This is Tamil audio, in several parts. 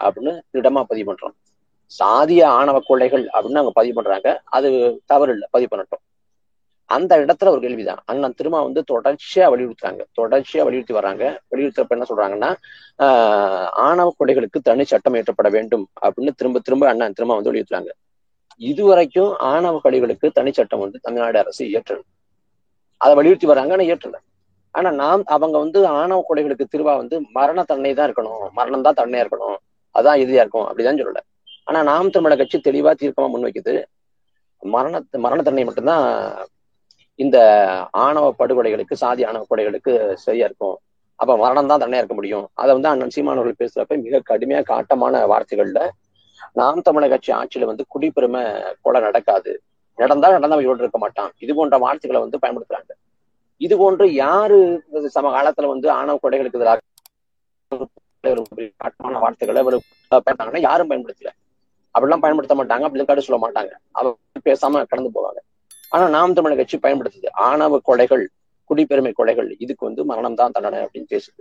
அப்படின்னு திடமா பதிவு பண்றோம். சாதிய ஆணவ கொள்ளைகள் அப்படின்னு அவங்க பதிவு பண்றாங்க. அது தவறு இல்லை பதிவு பண்ணட்டும். அந்த இடத்துல ஒரு கேள்விதான். அண்ணன் திருமா வந்து தொடர்ச்சியா வலியுறுத்துறாங்க. தொடர்ச்சியா வலியுறுத்தி வர்றாங்க. வலியுறுத்தப்ப என்ன சொல்றாங்கன்னா ஆஹ் ஆணவ கொலைகளுக்கு தனி சட்டம் இயற்றப்பட வேண்டும் அப்படின்னு திரும்ப திரும்ப அண்ணன் திருமா வந்து வலியுறுத்துறாங்க. இதுவரைக்கும் ஆணவ கொலைகளுக்கு தனி சட்டம் வந்து தமிழ்நாடு அரசு இயற்றல. அதை வலியுறுத்தி வர்றாங்க ஆனா இயற்றல. ஆனா நாம் அவங்க வந்து ஆணவ கொலைகளுக்கு திருவா வந்து மரண தண்டனை தான் இருக்கணும். மரணம் தான் தண்டனையா இருக்கணும். அதான் இறுதியா இருக்கும். அப்படிதான் சொல்லல. ஆனா நாம் தமிழக கட்சி தெளிவா தீர்க்கமா முன்வைக்குது. மரண மரண தண்டனை மட்டும்தான் இந்த ஆணவ படுகொலைகளுக்கு சாதி ஆணவ கொலைகளுக்கு சரியா இருக்கும். அப்ப மரணம் தான் தண்டனையா இருக்க முடியும். அதை வந்து அண்ணன் சீமானவர்கள் பேசுறப்ப மிக கடுமையா காட்டமான வார்த்தைகள்ல நாம் தமிழக கட்சி ஆட்சியில வந்து குடிப்பெருமை கொலை நடக்காது. நடந்தா நடந்தா இவரோடு இருக்க மாட்டான். இது போன்ற வார்த்தைகளை வந்து பயன்படுத்துறாங்க. இது போன்று யாரு சம காலத்துல வந்து ஆணவ கொடைகளுக்கு எதிராக காட்டமான வார்த்தைகளை இவர் பயன்படுத்தாங்கன்னா யாரும் பயன்படுத்தல. அப்படிலாம் பயன்படுத்த மாட்டாங்க அப்படிலாம் கடு சொல்ல மாட்டாங்க. அவங்க பேசாம கடந்து போவாங்க. ஆனா நாம் தமிழக கட்சி பயன்படுத்துது. ஆணவ கொலைகள் குடிப்பெருமை கொலைகள் இதுக்கு வந்து மரணம் தான் தண்டனை அப்படின்னு பேசுது.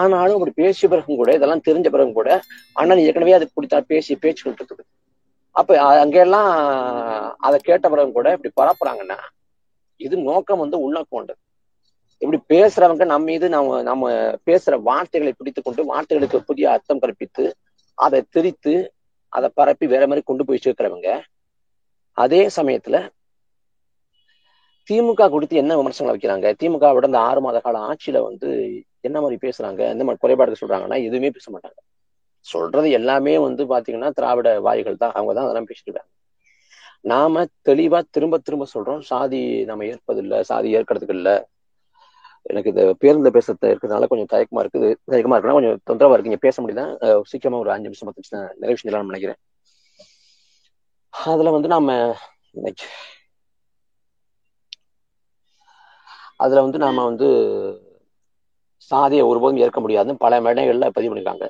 ஆனாலும் அப்படி பேசிய பிறகும் கூட இதெல்லாம் தெரிஞ்ச பிறகும் கூட அண்ணன் ஏற்கனவே அது பிடித்தா பேசி பேச்சு இருக்குது அப்ப அங்கெல்லாம் அதை கேட்ட பிறகும் கூட இப்படி பரப்புறாங்கன்னா இது நோக்கம் வந்து உள்ள கொண்டது. இப்படி பேசுறவங்க நம்ம மீது நம்ம நம்ம பேசுற வார்த்தைகளை பிடித்து கொண்டு வார்த்தைகளுக்கு புதிய அர்த்தம் கற்பித்து அதை திரித்து அதை பரப்பி வேற மாதிரி கொண்டு போய் சேர்க்கிறவங்க அதே சமயத்துல திமுக கொடுத்து என்ன விமர்சனங்களை வைக்கிறாங்க? திமுகவோட இந்த ஆறு மாத கால ஆட்சியில வந்து என்ன மாதிரி பேசுறாங்க? எந்த மாதிரி குறைபாடுகள் சொல்றாங்கன்னா எதுவுமே பேச மாட்டாங்க. சொல்றது எல்லாமே வந்து பாத்தீங்கன்னா திராவிட வாய்கள் தான். அவங்க தான் அதெல்லாம் பேசிட்டு நாம தெளிவா திரும்ப திரும்ப சொல்றோம். சாதி நம்ம ஏற்பதில்லை சாதி ஏற்கிறதுக்கு இல்லை. எனக்கு இந்த பேருந்து பேசுறது இருக்கிறதுனால கொஞ்சம் தயக்கமா இருக்குது. தயக்கமா இருக்குன்னா கொஞ்சம் தொந்தரவா இருக்கு. நீங்க பேச முடியுதா சீக்கிரமா ஒரு அஞ்சு நிமிஷம் பத்து நிமிஷம் விஷயம் செஞ்சலாம் நினைக்கிறேன். அதுல வந்து நாம இன்னைக்கு அதுல வந்து நாம வந்து சாதியை ஒருபோதும் ஏற்க முடியாதுன்னு பல மேடைகள்ல பதிவு பண்ணிருக்காங்க.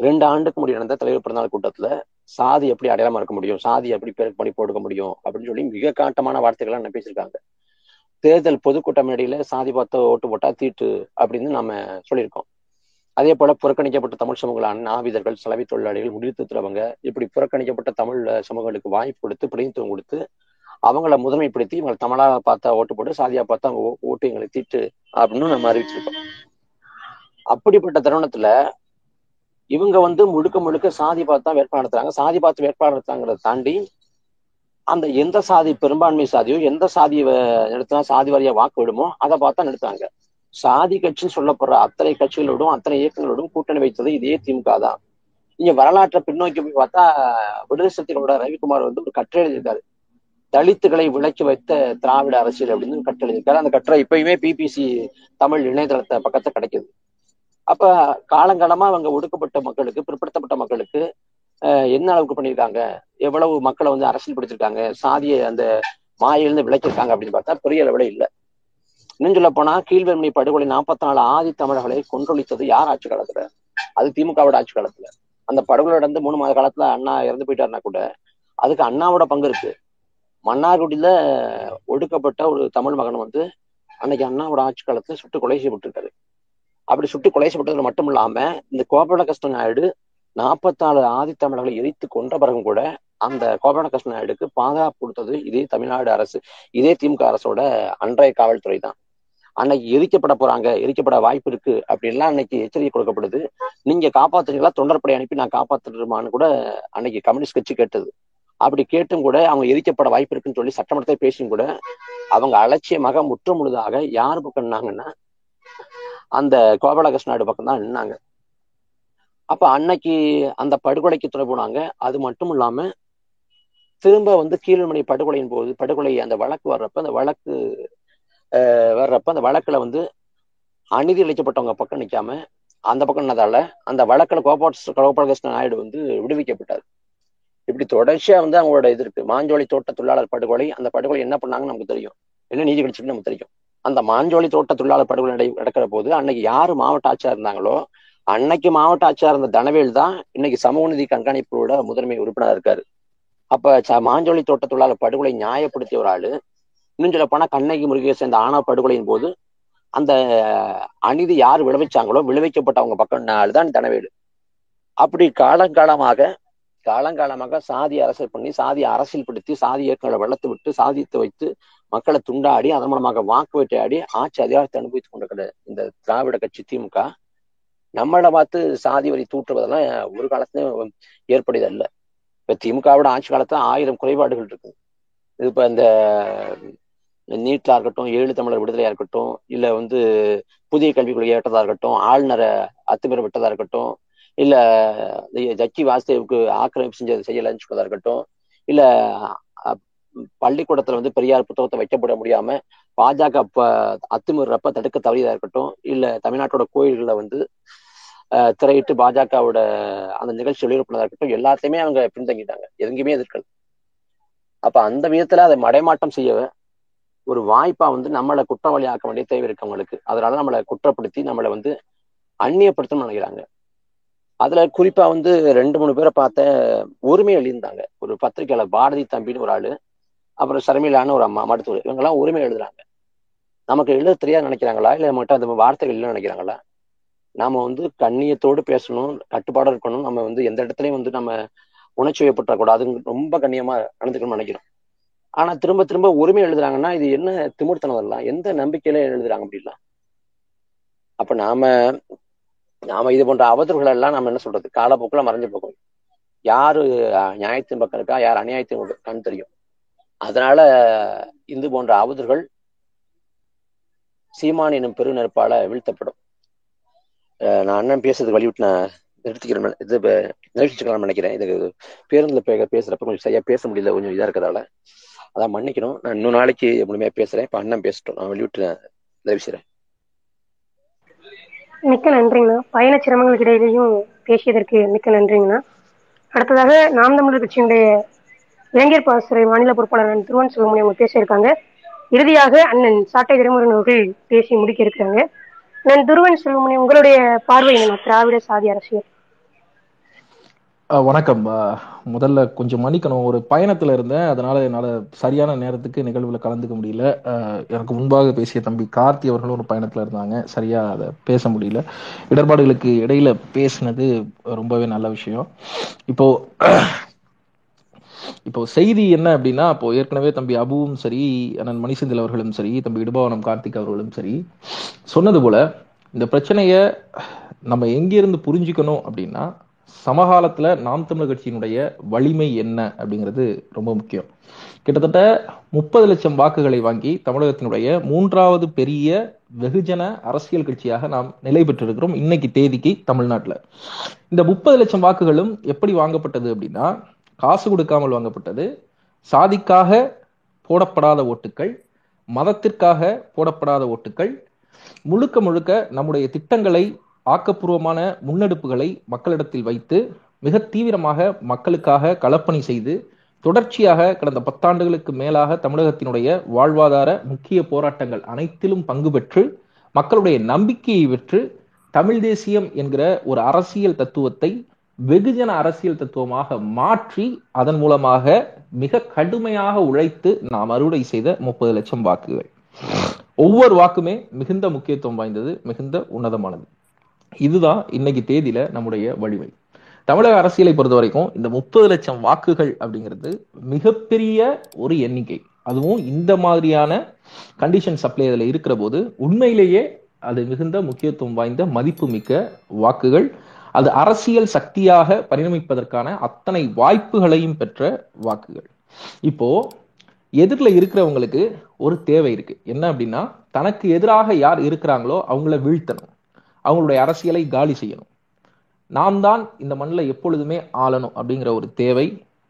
ரெண்டு ஆண்டுக்கு முன்னாடி நடந்த தலைவர் பிறந்தநாள் கூட்டத்துல சாதி எப்படி அடையாளமா இருக்க முடியும்? சாதி எப்படி பேருக்கு பண்ணி போடுக்க முடியும்? அப்படின்னு சொல்லி மிக காட்டமான வார்த்தைகள்லாம் என்ன பேசியிருக்காங்க. தேர்தல் பொதுக்கூட்டம் மேடையில சாதி பார்த்த ஓட்டு போட்டா தீட்டு அப்படின்னு நம்ம சொல்லியிருக்கோம். அதே போல புறக்கணிக்கப்பட்ட தமிழ் சமூகங்களான நாவிதர்கள் சலவை தொழிலாளிகள் முடித்துறவங்க இப்படி புறக்கணிக்கப்பட்ட தமிழ் சமூகங்களுக்கு வாய்ப்பு கொடுத்து பிரதிநிதித்துவம் கொடுத்து அவங்கள முதன்மைப்படுத்தி இவங்க தமிழா பார்த்தா ஓட்டு போட்டு சாதியா பார்த்தா ஓட்டு எங்களை தீட்டு அப்படின்னு நம்ம அறிவிச்சிருக்கோம். அப்படிப்பட்ட தருணத்துல இவங்க வந்து முழுக்க முழுக்க சாதி பார்த்தா வேட்பாளர் நடத்துறாங்க. சாதி பார்த்து வேட்பாளர் நடத்துறாங்கிறத தாண்டி அந்த எந்த சாதி பெரும்பான்மை சாதியோ எந்த சாதியை நிறுத்தினா சாதி வாரியா வாக்கு விடுமோ அதை பார்த்தா நிறுத்தாங்க சாதி கட்சின்னு சொல்லப்படுற அத்தனை கட்சிகளோடும் அத்தனை இயக்கங்களோடும் கூட்டணி வைத்தது இதே திமுக தான். நீங்க வரலாற்றை பின்னோக்கி போய் பார்த்தா விடுதலை சக்திகளோட ரவிக்குமார் வந்து ஒரு கட்டுரை எழுதியிருக்காரு. தலித்துகளை விளக்கி வைத்த திராவிட அரசியல் அப்படின்னு கட்டுரை எழுதியிருக்காரு. அந்த கட்டுரை இப்பயுமே பிபிசி தமிழ் இணையதளத்தை பக்கத்தை கிடைக்குது. அப்ப காலங்காலமா அவங்க ஒடுக்கப்பட்ட மக்களுக்கு பிற்படுத்தப்பட்ட மக்களுக்கு என்ன அளவுக்கு பண்ணியிருக்காங்க? எவ்வளவு மக்களை வந்து அரசியல் பிடிச்சிருக்காங்க? சாதியை அந்த மாயிலிருந்து விளைச்சிருக்காங்க அப்படின்னு பார்த்தா பெரிய அளவில் இல்லை. இன்னும் சொல்ல போனா கீழ்வெண்மை படுகொலை நாற்பத்தி நாலு ஆதி தமிழர்களை கொன்றொழித்தது யார் ஆட்சி காலத்துல? அது திமுகவோட ஆட்சி காலத்துல. அந்த படுகொலை நடந்து மூணு மாத காலத்துல அண்ணா இறந்து போயிட்டாருன்னா கூட அதுக்கு அண்ணாவோட பங்கு இருக்கு. மன்னார்குடியில ஒடுக்கப்பட்ட ஒரு தமிழ் மகன் வந்து அன்னைக்கு அண்ணாவோட ஆட்சி காலத்துல சுட்டு கொலை செய்யப்பட்டிருக்காரு. அப்படி சுட்டு கொலை செய்யப்பட்டது மட்டும் இல்லாம இந்த கோபால கஷ்டம் நாயுடு நாற்பத்தாலு ஆதித்தமிழர்களை எரித்து கொன்ற பிறகும் கூட அந்த கோபால கஷ்ட நாயுடுக்கு பாதுகாப்பு கொடுத்தது இதே தமிழ்நாடு அரசு இதே திமுக அரசோட அன்றைய காவல்துறை தான். அன்னைக்கு எரிக்கப்பட போறாங்க எரிக்கப்பட வாய்ப்பு இருக்கு அப்படின்லாம் அன்னைக்கு எச்சரிக்கை கொடுக்கப்படுது. நீங்க காப்பாத்துறீங்களா? தொண்டர்படை அனுப்பி நான் காப்பாத்துறமான்னு கூட அன்னைக்கு கம்யூனிஸ்ட் கட்சி கேட்டது. அப்படி கேட்டும் கூட அவங்க எரிக்கப்பட வாய்ப்பு இருக்குன்னு சொல்லி சட்டமன்றத்தை பேசியும் கூட அவங்க அலட்சியமாக முற்று முழுதாக யார் பக்கம் நின்னாங்கன்னா அந்த கோபாலகிருஷ்ணாடு பக்கம் தான் நின்னாங்க. அப்ப அன்னைக்கு அந்த படுகொலைக்கு துணை போனாங்க. அது மட்டும் இல்லாம திரும்ப வந்து கீழ்மணி படுகொலையின் போது படுகொலை அந்த வழக்கு வர்றப்ப அந்த வழக்கு வர்றப்ப அந்த வழக்குல வந்து அநீதி இழைக்கப்பட்டவங்க பக்கம் நிக்காம அந்த பக்கம் நின்னதால அந்த வழக்குல கோபால் கோபாலகிருஷ்ண நாயுடு வந்து விடுவிக்கப்பட்டார். இப்படி தொடர்ச்சியா வந்து அவங்களோட இது இருக்கு. மாஞ்சோலி தோட்ட தொழிலாளர் படுகொலை அந்த படுகொலை என்ன பண்ணாங்கன்னு நமக்கு தெரியும். என்ன நீதி கிடைச்சிட்டு நமக்கு தெரியும். அந்த மாஞ்சோலி தோட்ட தொழிலாளர் படுகொலை நடக்கிற போது அன்னைக்கு யாரு மாவட்ட ஆட்சியா இருந்தாங்களோ அன்னைக்கு மாவட்ட ஆட்சியா இருந்த தனவேல் தான் இன்னைக்கு சமூக நீதி கண்காணிப்போட முதன்மை உறுப்பினர் இருக்காரு. அப்ப மாஞ்சோலி தோட்ட தொழிலாளர் படுகொலை நியாயப்படுத்திய ஒரு ஆளு. இன்னும் சொல்ல போனா கண்ணகி முருகேசன் இந்த ஆணவ படுகொலையின் போது அந்த அநீதி யார் விளைவிச்சாங்களோ விளைவிக்கப்பட்ட அவங்க பக்கம் நாள் தான் தனவேலு. அப்படி காலங்காலமாக காலங்காலமாக சாதி அரசியல் பண்ணி சாதி அரசியல் படுத்தி சாதி இயக்கங்களை வளர்த்து விட்டு சாதித்து வைத்து மக்களை துண்டாடி அதன் மூலமாக வாக்கு வேட்டையாடி ஆட்சி அதிகாரத்தை அனுபவித்துக் கொண்டிருக்கிற இந்த திராவிட கட்சி திமுக நம்மளை பார்த்து சாதி வரி தூற்றுவதெல்லாம் ஒரு காலத்துலயும் ஏற்படுதல்ல இப்ப திமுகவோட ஆட்சி காலத்துல ஆயிரம் குறைபாடுகள் இருக்கு இது இப்ப இந்த நீட்லா இருக்கட்டும் ஏழு தமிழர் விடுதலையா இருக்கட்டும் இல்ல வந்து புதிய கல்விக் கொள்கை ஏற்றதா இருக்கட்டும் ஆளுநரை அத்துமீற விட்டதா இருக்கட்டும் இல்ல ஜக்கி வாசுதேவுக்கு ஆக்கிரமிப்பு செஞ்சது செய்யலன்னு சொன்னதா இருக்கட்டும் இல்ல பள்ளிக்கூடத்துல வந்து பெரியார் புத்தகத்தை வைக்கப்பட முடியாம பாஜக அத்துமீறப்ப தடுக்க தவறியதா இருக்கட்டும் இல்ல தமிழ்நாட்டோட கோயில்களை வந்து திரையிட்டு பாஜகவோட அந்த நிகழ்ச்சி வெளியிடப்பட்டதா இருக்கட்டும் எல்லாத்தையுமே அவங்க பின்தங்கிட்டாங்க. எங்கேயுமே எதிர்க்கல. அப்ப அந்த விதத்துல அதை மடைமாட்டம் செய்ய ஒரு வாய்ப்பா வந்து நம்மளை குற்றவாளி ஆக்க வேண்டிய தேவை இருக்கு அவங்களுக்கு. அதனால நம்மளை குற்றப்படுத்தி நம்மளை வந்து அந்நியப்படுத்தணும்னு நினைக்கிறாங்க. அதுல குறிப்பா வந்து ரெண்டு மூணு பேரை பார்த்த உரிமை எழுதியிருந்தாங்க. ஒரு பத்திரிகையாளர் பாரதி தம்பின்னு ஒரு ஆளு அப்புறம் சர்மிலான ஒரு அம்மா மருத்துவர். இவங்கெல்லாம் உரிமை எழுதுறாங்க. நமக்கு எழுத தெரியாது நினைக்கிறாங்களா? இல்லை நம்மகிட்ட அந்த வார்த்தைகள் இல்லைன்னு நினைக்கிறாங்களா? நாம வந்து கண்ணியத்தோடு பேசணும் கட்டுப்பாடு இருக்கணும். நம்ம வந்து எந்த இடத்துலயும் வந்து நம்ம உணர்ச்சி வைப்பற்றக்கூடாது ரொம்ப கண்ணியமா நடந்துக்கணும்னு நினைக்கிறோம். ஆனா திரும்ப திரும்ப உரிமை எழுதுறாங்கன்னா இது என்ன திமிர்த்தனம் எல்லாம் எந்த நம்பிக்கையில எழுதுறாங்க அப்படிலாம் அப்ப நாம நாம இது போன்ற அவதூறுகள் எல்லாம் நம்ம என்ன சொல்றது? காலப்போக்கில் மறைஞ்சு போகும். யாரு நியாயத்தின் பக்கம் இருக்கா? யார் அநியாயத்தின் கண் தெரியும். அதனால இந்து போன்ற அவதூறுகள் சீமான் எனும் பெரு நெருப்பால வீழ்த்தப்படும். நான் அண்ணன் பேசுறதுக்கு வழிவிட்டு நான் நிறுத்திக்கிறேன் இது நிகழ்ச்சிக்கலாம் நினைக்கிறேன். இது பேருந்துல பேசுறப்ப கொஞ்சம் சரியா பேச முடியல கொஞ்சம் இதா இருக்கிறதால. அதான் மன்னிக்கணும். நான் இன்னும் நாளைக்கு முழுமையா பேசுறேன். இப்ப அண்ணன் பேசட்டும். நான் வெளிவிட்டு தயவு மிக்க நன்றிங்கண்ணா. பயண சிரமங்களுக்கு இடையிலையும் பேசியதற்கு மிக்க நன்றிங்கண்ணா. அடுத்ததாக நாம் தமிழர் கட்சியினுடைய இளைஞர் பாசுரை மாநில பொறுப்பாளர் திருவன் சிவமணி அவங்க பேசியிருக்காங்க இறுதியாக அண்ணன் சாட்டை திருமுருகன் அவர்கள் பேசி முடிக்க இருக்கிறாங்க. நான் துருவன் செல்வமணி உங்களுடைய பார்வை என்ன திராவிட சாதி அரசியல்? வணக்கம். முதல்ல கொஞ்சம் மன்னிக்கணும். ஒரு பயணத்துல இருந்தேன். அதனால என்னால சரியான நேரத்துக்கு நிகழ்வுல கலந்துக்க முடியல. எனக்கு முன்பாக பேசிய தம்பி கார்த்தி அவர்களும் ஒரு பயணத்துல இருந்தாங்க. சரியா அதை பேச முடியல. இடர்பாடுகளுக்கு இடையில பேசினது ரொம்பவே நல்ல விஷயம். இப்போ இப்போ செய்தி என்ன அப்படின்னா இப்போ ஏற்கனவே தம்பி அபுவும் சரி அண்ணன் மணிசெந்தில் அவர்களும் சரி தம்பி இடுபவனம் கார்த்திக் அவர்களும் சரி சொன்னது போல இந்த பிரச்சனைய நம்ம எங்கிருந்து புரிஞ்சுக்கணும் அப்படின்னா சமகாலத்துல நாம் தமிழர் கட்சியினுடைய வலிமை என்ன அப்படிங்கிறது ரொம்ப முக்கியம். கிட்டத்தட்ட முப்பது லட்சம் வாக்குகளை வாங்கி தமிழகத்தினுடைய மூன்றாவது பெரிய வெகுஜன அரசியல் கட்சியாக நாம் நிலை பெற்றிருக்கிறோம் இன்னைக்கு தேதிக்கு தமிழ்நாட்டுல. இந்த முப்பது லட்சம் வாக்குகளும் எப்படி வாங்கப்பட்டது அப்படின்னா காசு கொடுக்காமல் வாங்கப்பட்டது. சாதிக்காக போடப்படாத ஓட்டுக்கள் மதத்திற்காக போடப்படாத ஓட்டுக்கள் முழுக்க முழுக்க நம்முடைய திட்டங்களை ஆக்கப்பூர்வமான முன்னெடுப்புகளை மக்களிடத்தில் வைத்து மிக தீவிரமாக மக்களுக்காக களப்பணி செய்து தொடர்ச்சியாக கடந்த பத்தாண்டுகளுக்கு மேலாக தமிழகத்தினுடைய வாழ்வாதார முக்கிய போராட்டங்கள் அனைத்திலும் பங்கு பெற்று மக்களுடைய நம்பிக்கையை பெற்று தமிழ் தேசியம் என்கிற ஒரு அரசியல் தத்துவத்தை வெகுஜன அரசியல் தத்துவமாக மாற்றி அதன் மூலமாக மிக கடுமையாக உழைத்து நாம் அறுவடை செய்த முப்பது லட்சம் வாக்குகள். ஒவ்வொரு வாக்குமே மிகுந்த முக்கியத்துவம் வாய்ந்தது மிகுந்த உன்னதமானது. இதுதான் இன்னைக்கு தேதியில நம்முடைய வலிமை. தமிழக அரசியலை பொறுத்த வரைக்கும் இந்த முப்பது லட்சம் வாக்குகள் அப்படிங்கிறது மிகப்பெரிய ஒரு எண்ணிக்கை. அதுவும் இந்த மாதிரியான கண்டிஷன் சப்ளை அதில் இருக்கிற போது உண்மையிலேயே அது மிகுந்த முக்கியத்துவம் வாய்ந்த மதிப்பு மிக்க வாக்குகள். அது அரசியல் சக்தியாக பரிணமிப்பதற்கான அத்தனை வாய்ப்புகளையும் பெற்ற வாக்குகள். இப்போ எதிரில் இருக்கிறவங்களுக்கு ஒரு தேவை இருக்கு. என்ன அப்படின்னா தனக்கு எதிராக யார் இருக்கிறாங்களோ அவங்கள வீழ்த்தணும். அவங்களுடைய அரசியலை காலி செய்யணும். நாம் தான் இந்த மண்ணில் எப்பொழுதுமே ஆளணும் அப்படிங்கிற ஒரு தேவை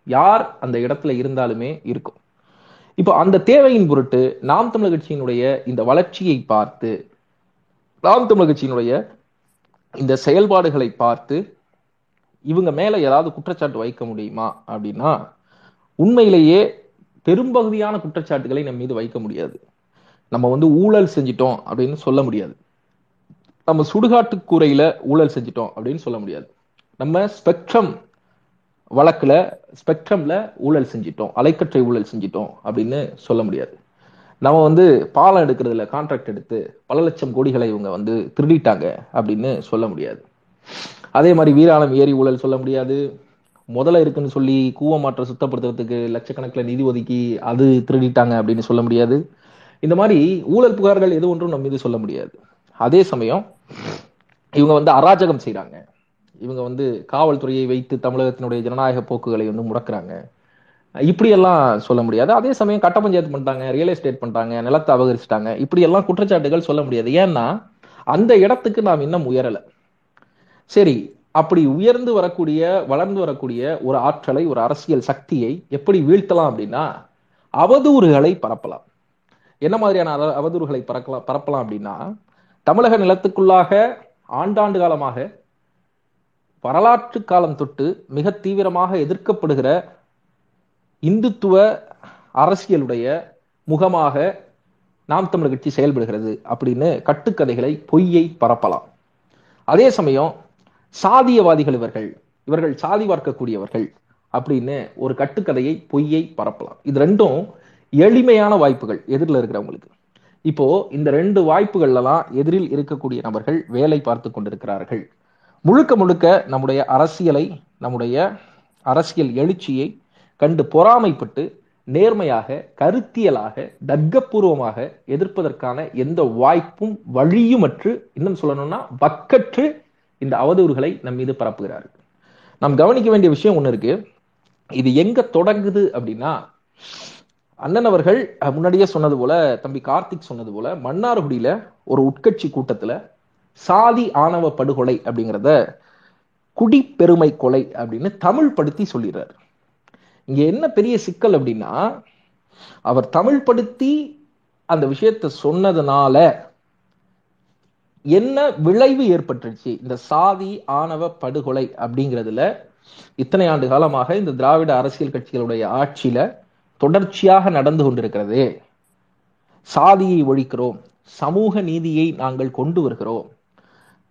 யார் அந்த இடத்துல இருந்தாலுமே இருக்கும். இப்போ அந்த தேவையின் பொருட்டு நாம் தமிழ் கட்சியினுடைய இந்த வளர்ச்சியை பார்த்து நாம் தமிழ் கட்சியினுடைய இந்த செயல்பாடுகளை பார்த்து இவங்க மேல ஏதாவது குற்றச்சாட்டு வைக்க முடியுமா அப்படின்னா உண்மையிலேயே பெரும்பகுதியான குற்றச்சாட்டுகளை நம்ம மீது வைக்க முடியாது. நம்ம வந்து ஊழல் செஞ்சிட்டோம் அப்படின்னு சொல்ல முடியாது. நம்ம சுடுகாட்டு கூரையில ஊழல் செஞ்சிட்டோம் அப்படின்னு சொல்ல முடியாது. நம்ம ஸ்பெக்ட்ரம் வழக்குல ஸ்பெக்ட்ரம்ல ஊழல் செஞ்சிட்டோம் அலைக்கற்றை ஊழல் செஞ்சிட்டோம் அப்படின்னு சொல்ல முடியாது. நம்ம வந்து பாலம் எடுக்கிறதுல கான்ட்ராக்ட் எடுத்து பல லட்சம் கோடிகளை இவங்க வந்து திருடிட்டாங்க அப்படின்னு சொல்ல முடியாது. அதே மாதிரி வீராணம் ஏரி ஊழல் சொல்ல முடியாது. முதல்ல இருக்குன்னு சொல்லி கூவமாற்ற சுத்தப்படுத்துறதுக்கு லட்சக்கணக்கில் நிதி ஒதுக்கி அது திருடிட்டாங்க அப்படின்னு சொல்ல முடியாது. இந்த மாதிரி ஊழல் புகார்கள் எது ஒன்றும் நம்ம மீது சொல்ல முடியாது. அதே சமயம் இவங்க வந்து அராஜகம் செய்கிறாங்க இவங்க வந்து காவல்துறையை வைத்து தமிழகத்தினுடைய ஜனநாயக போக்குகளை வந்து முடக்குறாங்க. இப்படியெல்லாம் சொல்ல முடியாது. அதே சமயம் கட்ட பஞ்சாயத்து பண்ணிட்டாங்க ரியல் எஸ்டேட் பண்ணிட்டாங்க நிலத்தை அபகரிச்சிட்டாங்க. இப்படியெல்லாம் குற்றச்சாட்டுகள் சொல்ல முடியாது. ஏன்னா அந்த இடத்துக்கு நாம் இன்னும் உயரலை. சரி அப்படி உயர்ந்து வரக்கூடிய வளர்ந்து வரக்கூடிய ஒரு ஆற்றலை ஒரு அரசியல் சக்தியை எப்படி வீழ்த்தலாம் அப்படின்னா அவதூறுகளை பரப்பலாம். என்ன மாதிரியான அவதூறுகளை பறக்கலாம் பரப்பலாம் அப்படின்னா தமிழக நிலத்துக்குள்ளாக ஆண்டாண்டு காலமாக வரலாற்று காலம் தொட்டு மிக தீவிரமாக எதிர்க்கப்படுகிற இந்துத்துவ அரசியலுடைய முகமாக நாம் தமிழர் கட்சி செயல்படுகிறது அப்படின்னு கட்டுக்கதைகளை பொய்யை பரப்பலாம். அதே சமயம் சாதியவாதிகள் இவர்கள் இவர்கள் சாதி பார்க்கக்கூடியவர்கள் அப்படின்னு ஒரு கட்டுக்கதையை பொய்யை பரப்பலாம். இது ரெண்டும் எளிமையான வாய்ப்புகள் எதிரில் இருக்கிறவங்களுக்கு. இப்போ இந்த ரெண்டு வாய்ப்புகள்லாம் எதிரில் இருக்கக்கூடிய நபர்கள் வேலை பார்த்து கொண்டிருக்கிறார்கள். முழுக்க முழுக்க நம்முடைய அரசியலை நம்முடைய அரசியல் எழுச்சியை கண்டு பொறாமைப்பட்டு நேர்மையாக கருத்தியலாக தர்க்கபூர்வமாக எதிர்ப்பதற்கான எந்த வாய்ப்பும் வழியுமற்று இன்னும் சொல்லணும்னா வக்கற்று இந்த அவதூறுகளை நம் மீது பரப்புகிறார்கள். நாம் கவனிக்க வேண்டிய விஷயம் ஒன்று இருக்கு. இது எங்க தொடங்குது அப்படின்னா அண்ணன் அவர்கள் முன்னாடியே சொன்னது போல தம்பி கார்த்திக் சொன்னது போல மன்னார்குடியில ஒரு உட்கட்சி கூட்டத்துல சாதி ஆணவ படுகொலை அப்படிங்கிறத குடிப்பெருமை கொலை அப்படின்னு தமிழ் படுத்தி சொல்லிடுறாரு. இங்க என்ன பெரிய சிக்கல் அப்படின்னா அவர் தமிழ் படுத்தி அந்த விஷயத்தை சொன்னதுனால என்ன விளைவு ஏற்பட்டுருச்சு? இந்த சாதி ஆணவ படுகொலை அப்படிங்கிறதுல இத்தனை ஆண்டு காலமாக இந்த திராவிட அரசியல் கட்சிகளுடைய ஆட்சியில தொடர்ச்சியாக நடந்து கொண்டிருக்கிறது. சாதியை ஒழிக்கிறோம். சமூக நீதியை நாங்கள் கொண்டு வருகிறோம்.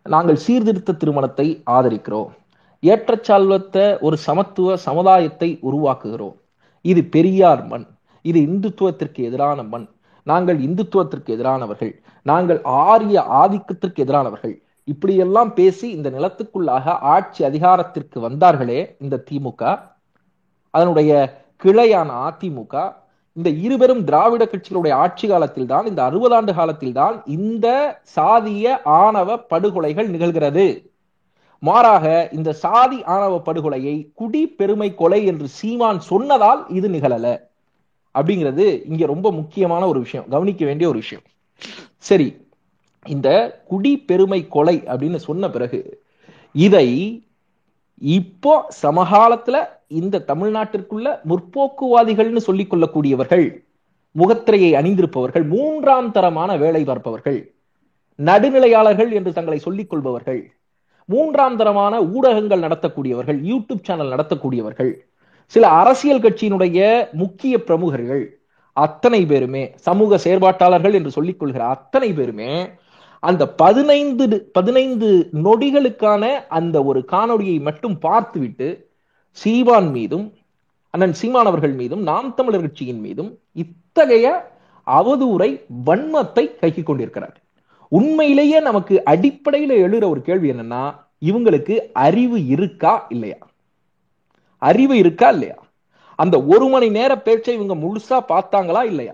நாங்கள் சீர்திருத்த திருமணத்தை ஆதரிக்கிறோம். ஏற்றச்சால்வத்த ஒரு சமத்துவ சமுதாயத்தை உருவாக்குகிறோம். இது பெரியார் மண். இது இந்துத்துவத்திற்கு எதிரான மண். நாங்கள் இந்துத்துவத்திற்கு எதிரானவர்கள். நாங்கள் ஆரிய ஆதிக்கத்திற்கு எதிரானவர்கள். இப்படியெல்லாம் பேசி இந்த நிலத்துக்குள்ளாக ஆட்சி அதிகாரத்திற்கு வந்தார்களே இந்த திமுக. அதனுடைய கிளையான அதிமுக. இந்த இருபெரும் திராவிட கட்சிகளுடைய ஆட்சி காலத்தில் தான் இந்த அறுபது ஆண்டு காலத்தில் தான் இந்த சாதிய ஆணவ படுகொலைகள் நிகழ்கிறது. மாறாக இந்த சாதி ஆணவ படுகொலையை குடி பெருமை கொலை என்று சீமான் சொன்னதால் இது நிகழல. அப்படிங்கிறது இங்க ரொம்ப முக்கியமான ஒரு விஷயம். கவனிக்க வேண்டிய ஒரு விஷயம். சரி இந்த குடி பெருமை கொலை அப்படின்னு சொன்ன பிறகு இதை இப்போ சமகாலத்துல இந்த தமிழ்நாட்டிற்குள்ள முற்போக்குவாதிகள்னு சொல்லிக் கொள்ளக்கூடியவர்கள் முகத்திரையை அணிந்திருப்பவர்கள் மூன்றாம் தரமான வேலை பார்ப்பவர்கள் நடுநிலையாளர்கள் என்று தங்களை சொல்லிக் கொள்பவர்கள் மூன்றாம் தரமான ஊடகங்கள் நடத்தக்கூடியவர்கள் யூடியூப் சேனல் நடத்தக்கூடியவர்கள் சில அரசியல் கட்சியினுடைய முக்கிய பிரமுகர்கள் அத்தனை பேருமே சமூக செயற்பாட்டாளர்கள் என்று சொல்லிக் கொள்கிற அத்தனை பேருமே அந்த பதினைந்து பதினைந்து நொடிகளுக்கான அந்த ஒரு காணொளியை மட்டும் பார்த்துவிட்டு சீவான் மீதும் அண்ணன் சீமான் அவர்கள் மீதும் நாம் தமிழர் கட்சியின் மீதும் இத்தகைய அவதூறை வன்மத்தை கைக்கிக் உண்மையிலேயே நமக்கு அடிப்படையில எழுற ஒரு கேள்வி என்னன்னா இவங்களுக்கு அறிவு இருக்கா இல்லையா? அறிவு இருக்கா இல்லையா? அந்த ஒரு மணி நேர பேச்சை இவங்க முழுசா பார்த்தாங்களா இல்லையா?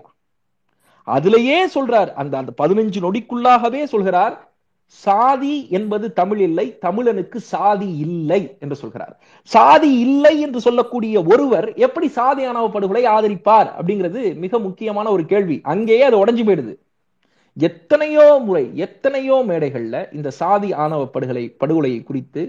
அதுலயே சொல்றார் அந்த அந்த பதினஞ்சு நொடிக்குள்ளாகவே சொல்கிறார் சாதி என்பது தமிழ் இல்லை தமிழனுக்கு சாதி இல்லை என்று சொல்கிறார். சாதி இல்லை என்று சொல்லக்கூடிய ஒருவர் எப்படி சாதி ஆணவ படுகொலை ஆதரிப்பார் அப்படிங்கிறது மிக முக்கியமான ஒரு கேள்வி. அங்கேயே அது உடஞ்சு போயிடுது. எத்தனையோ முறை எத்தனையோ மேடைகள்ல இந்த சாதி ஆணவ படுகொலை படுகொலையை குறித்து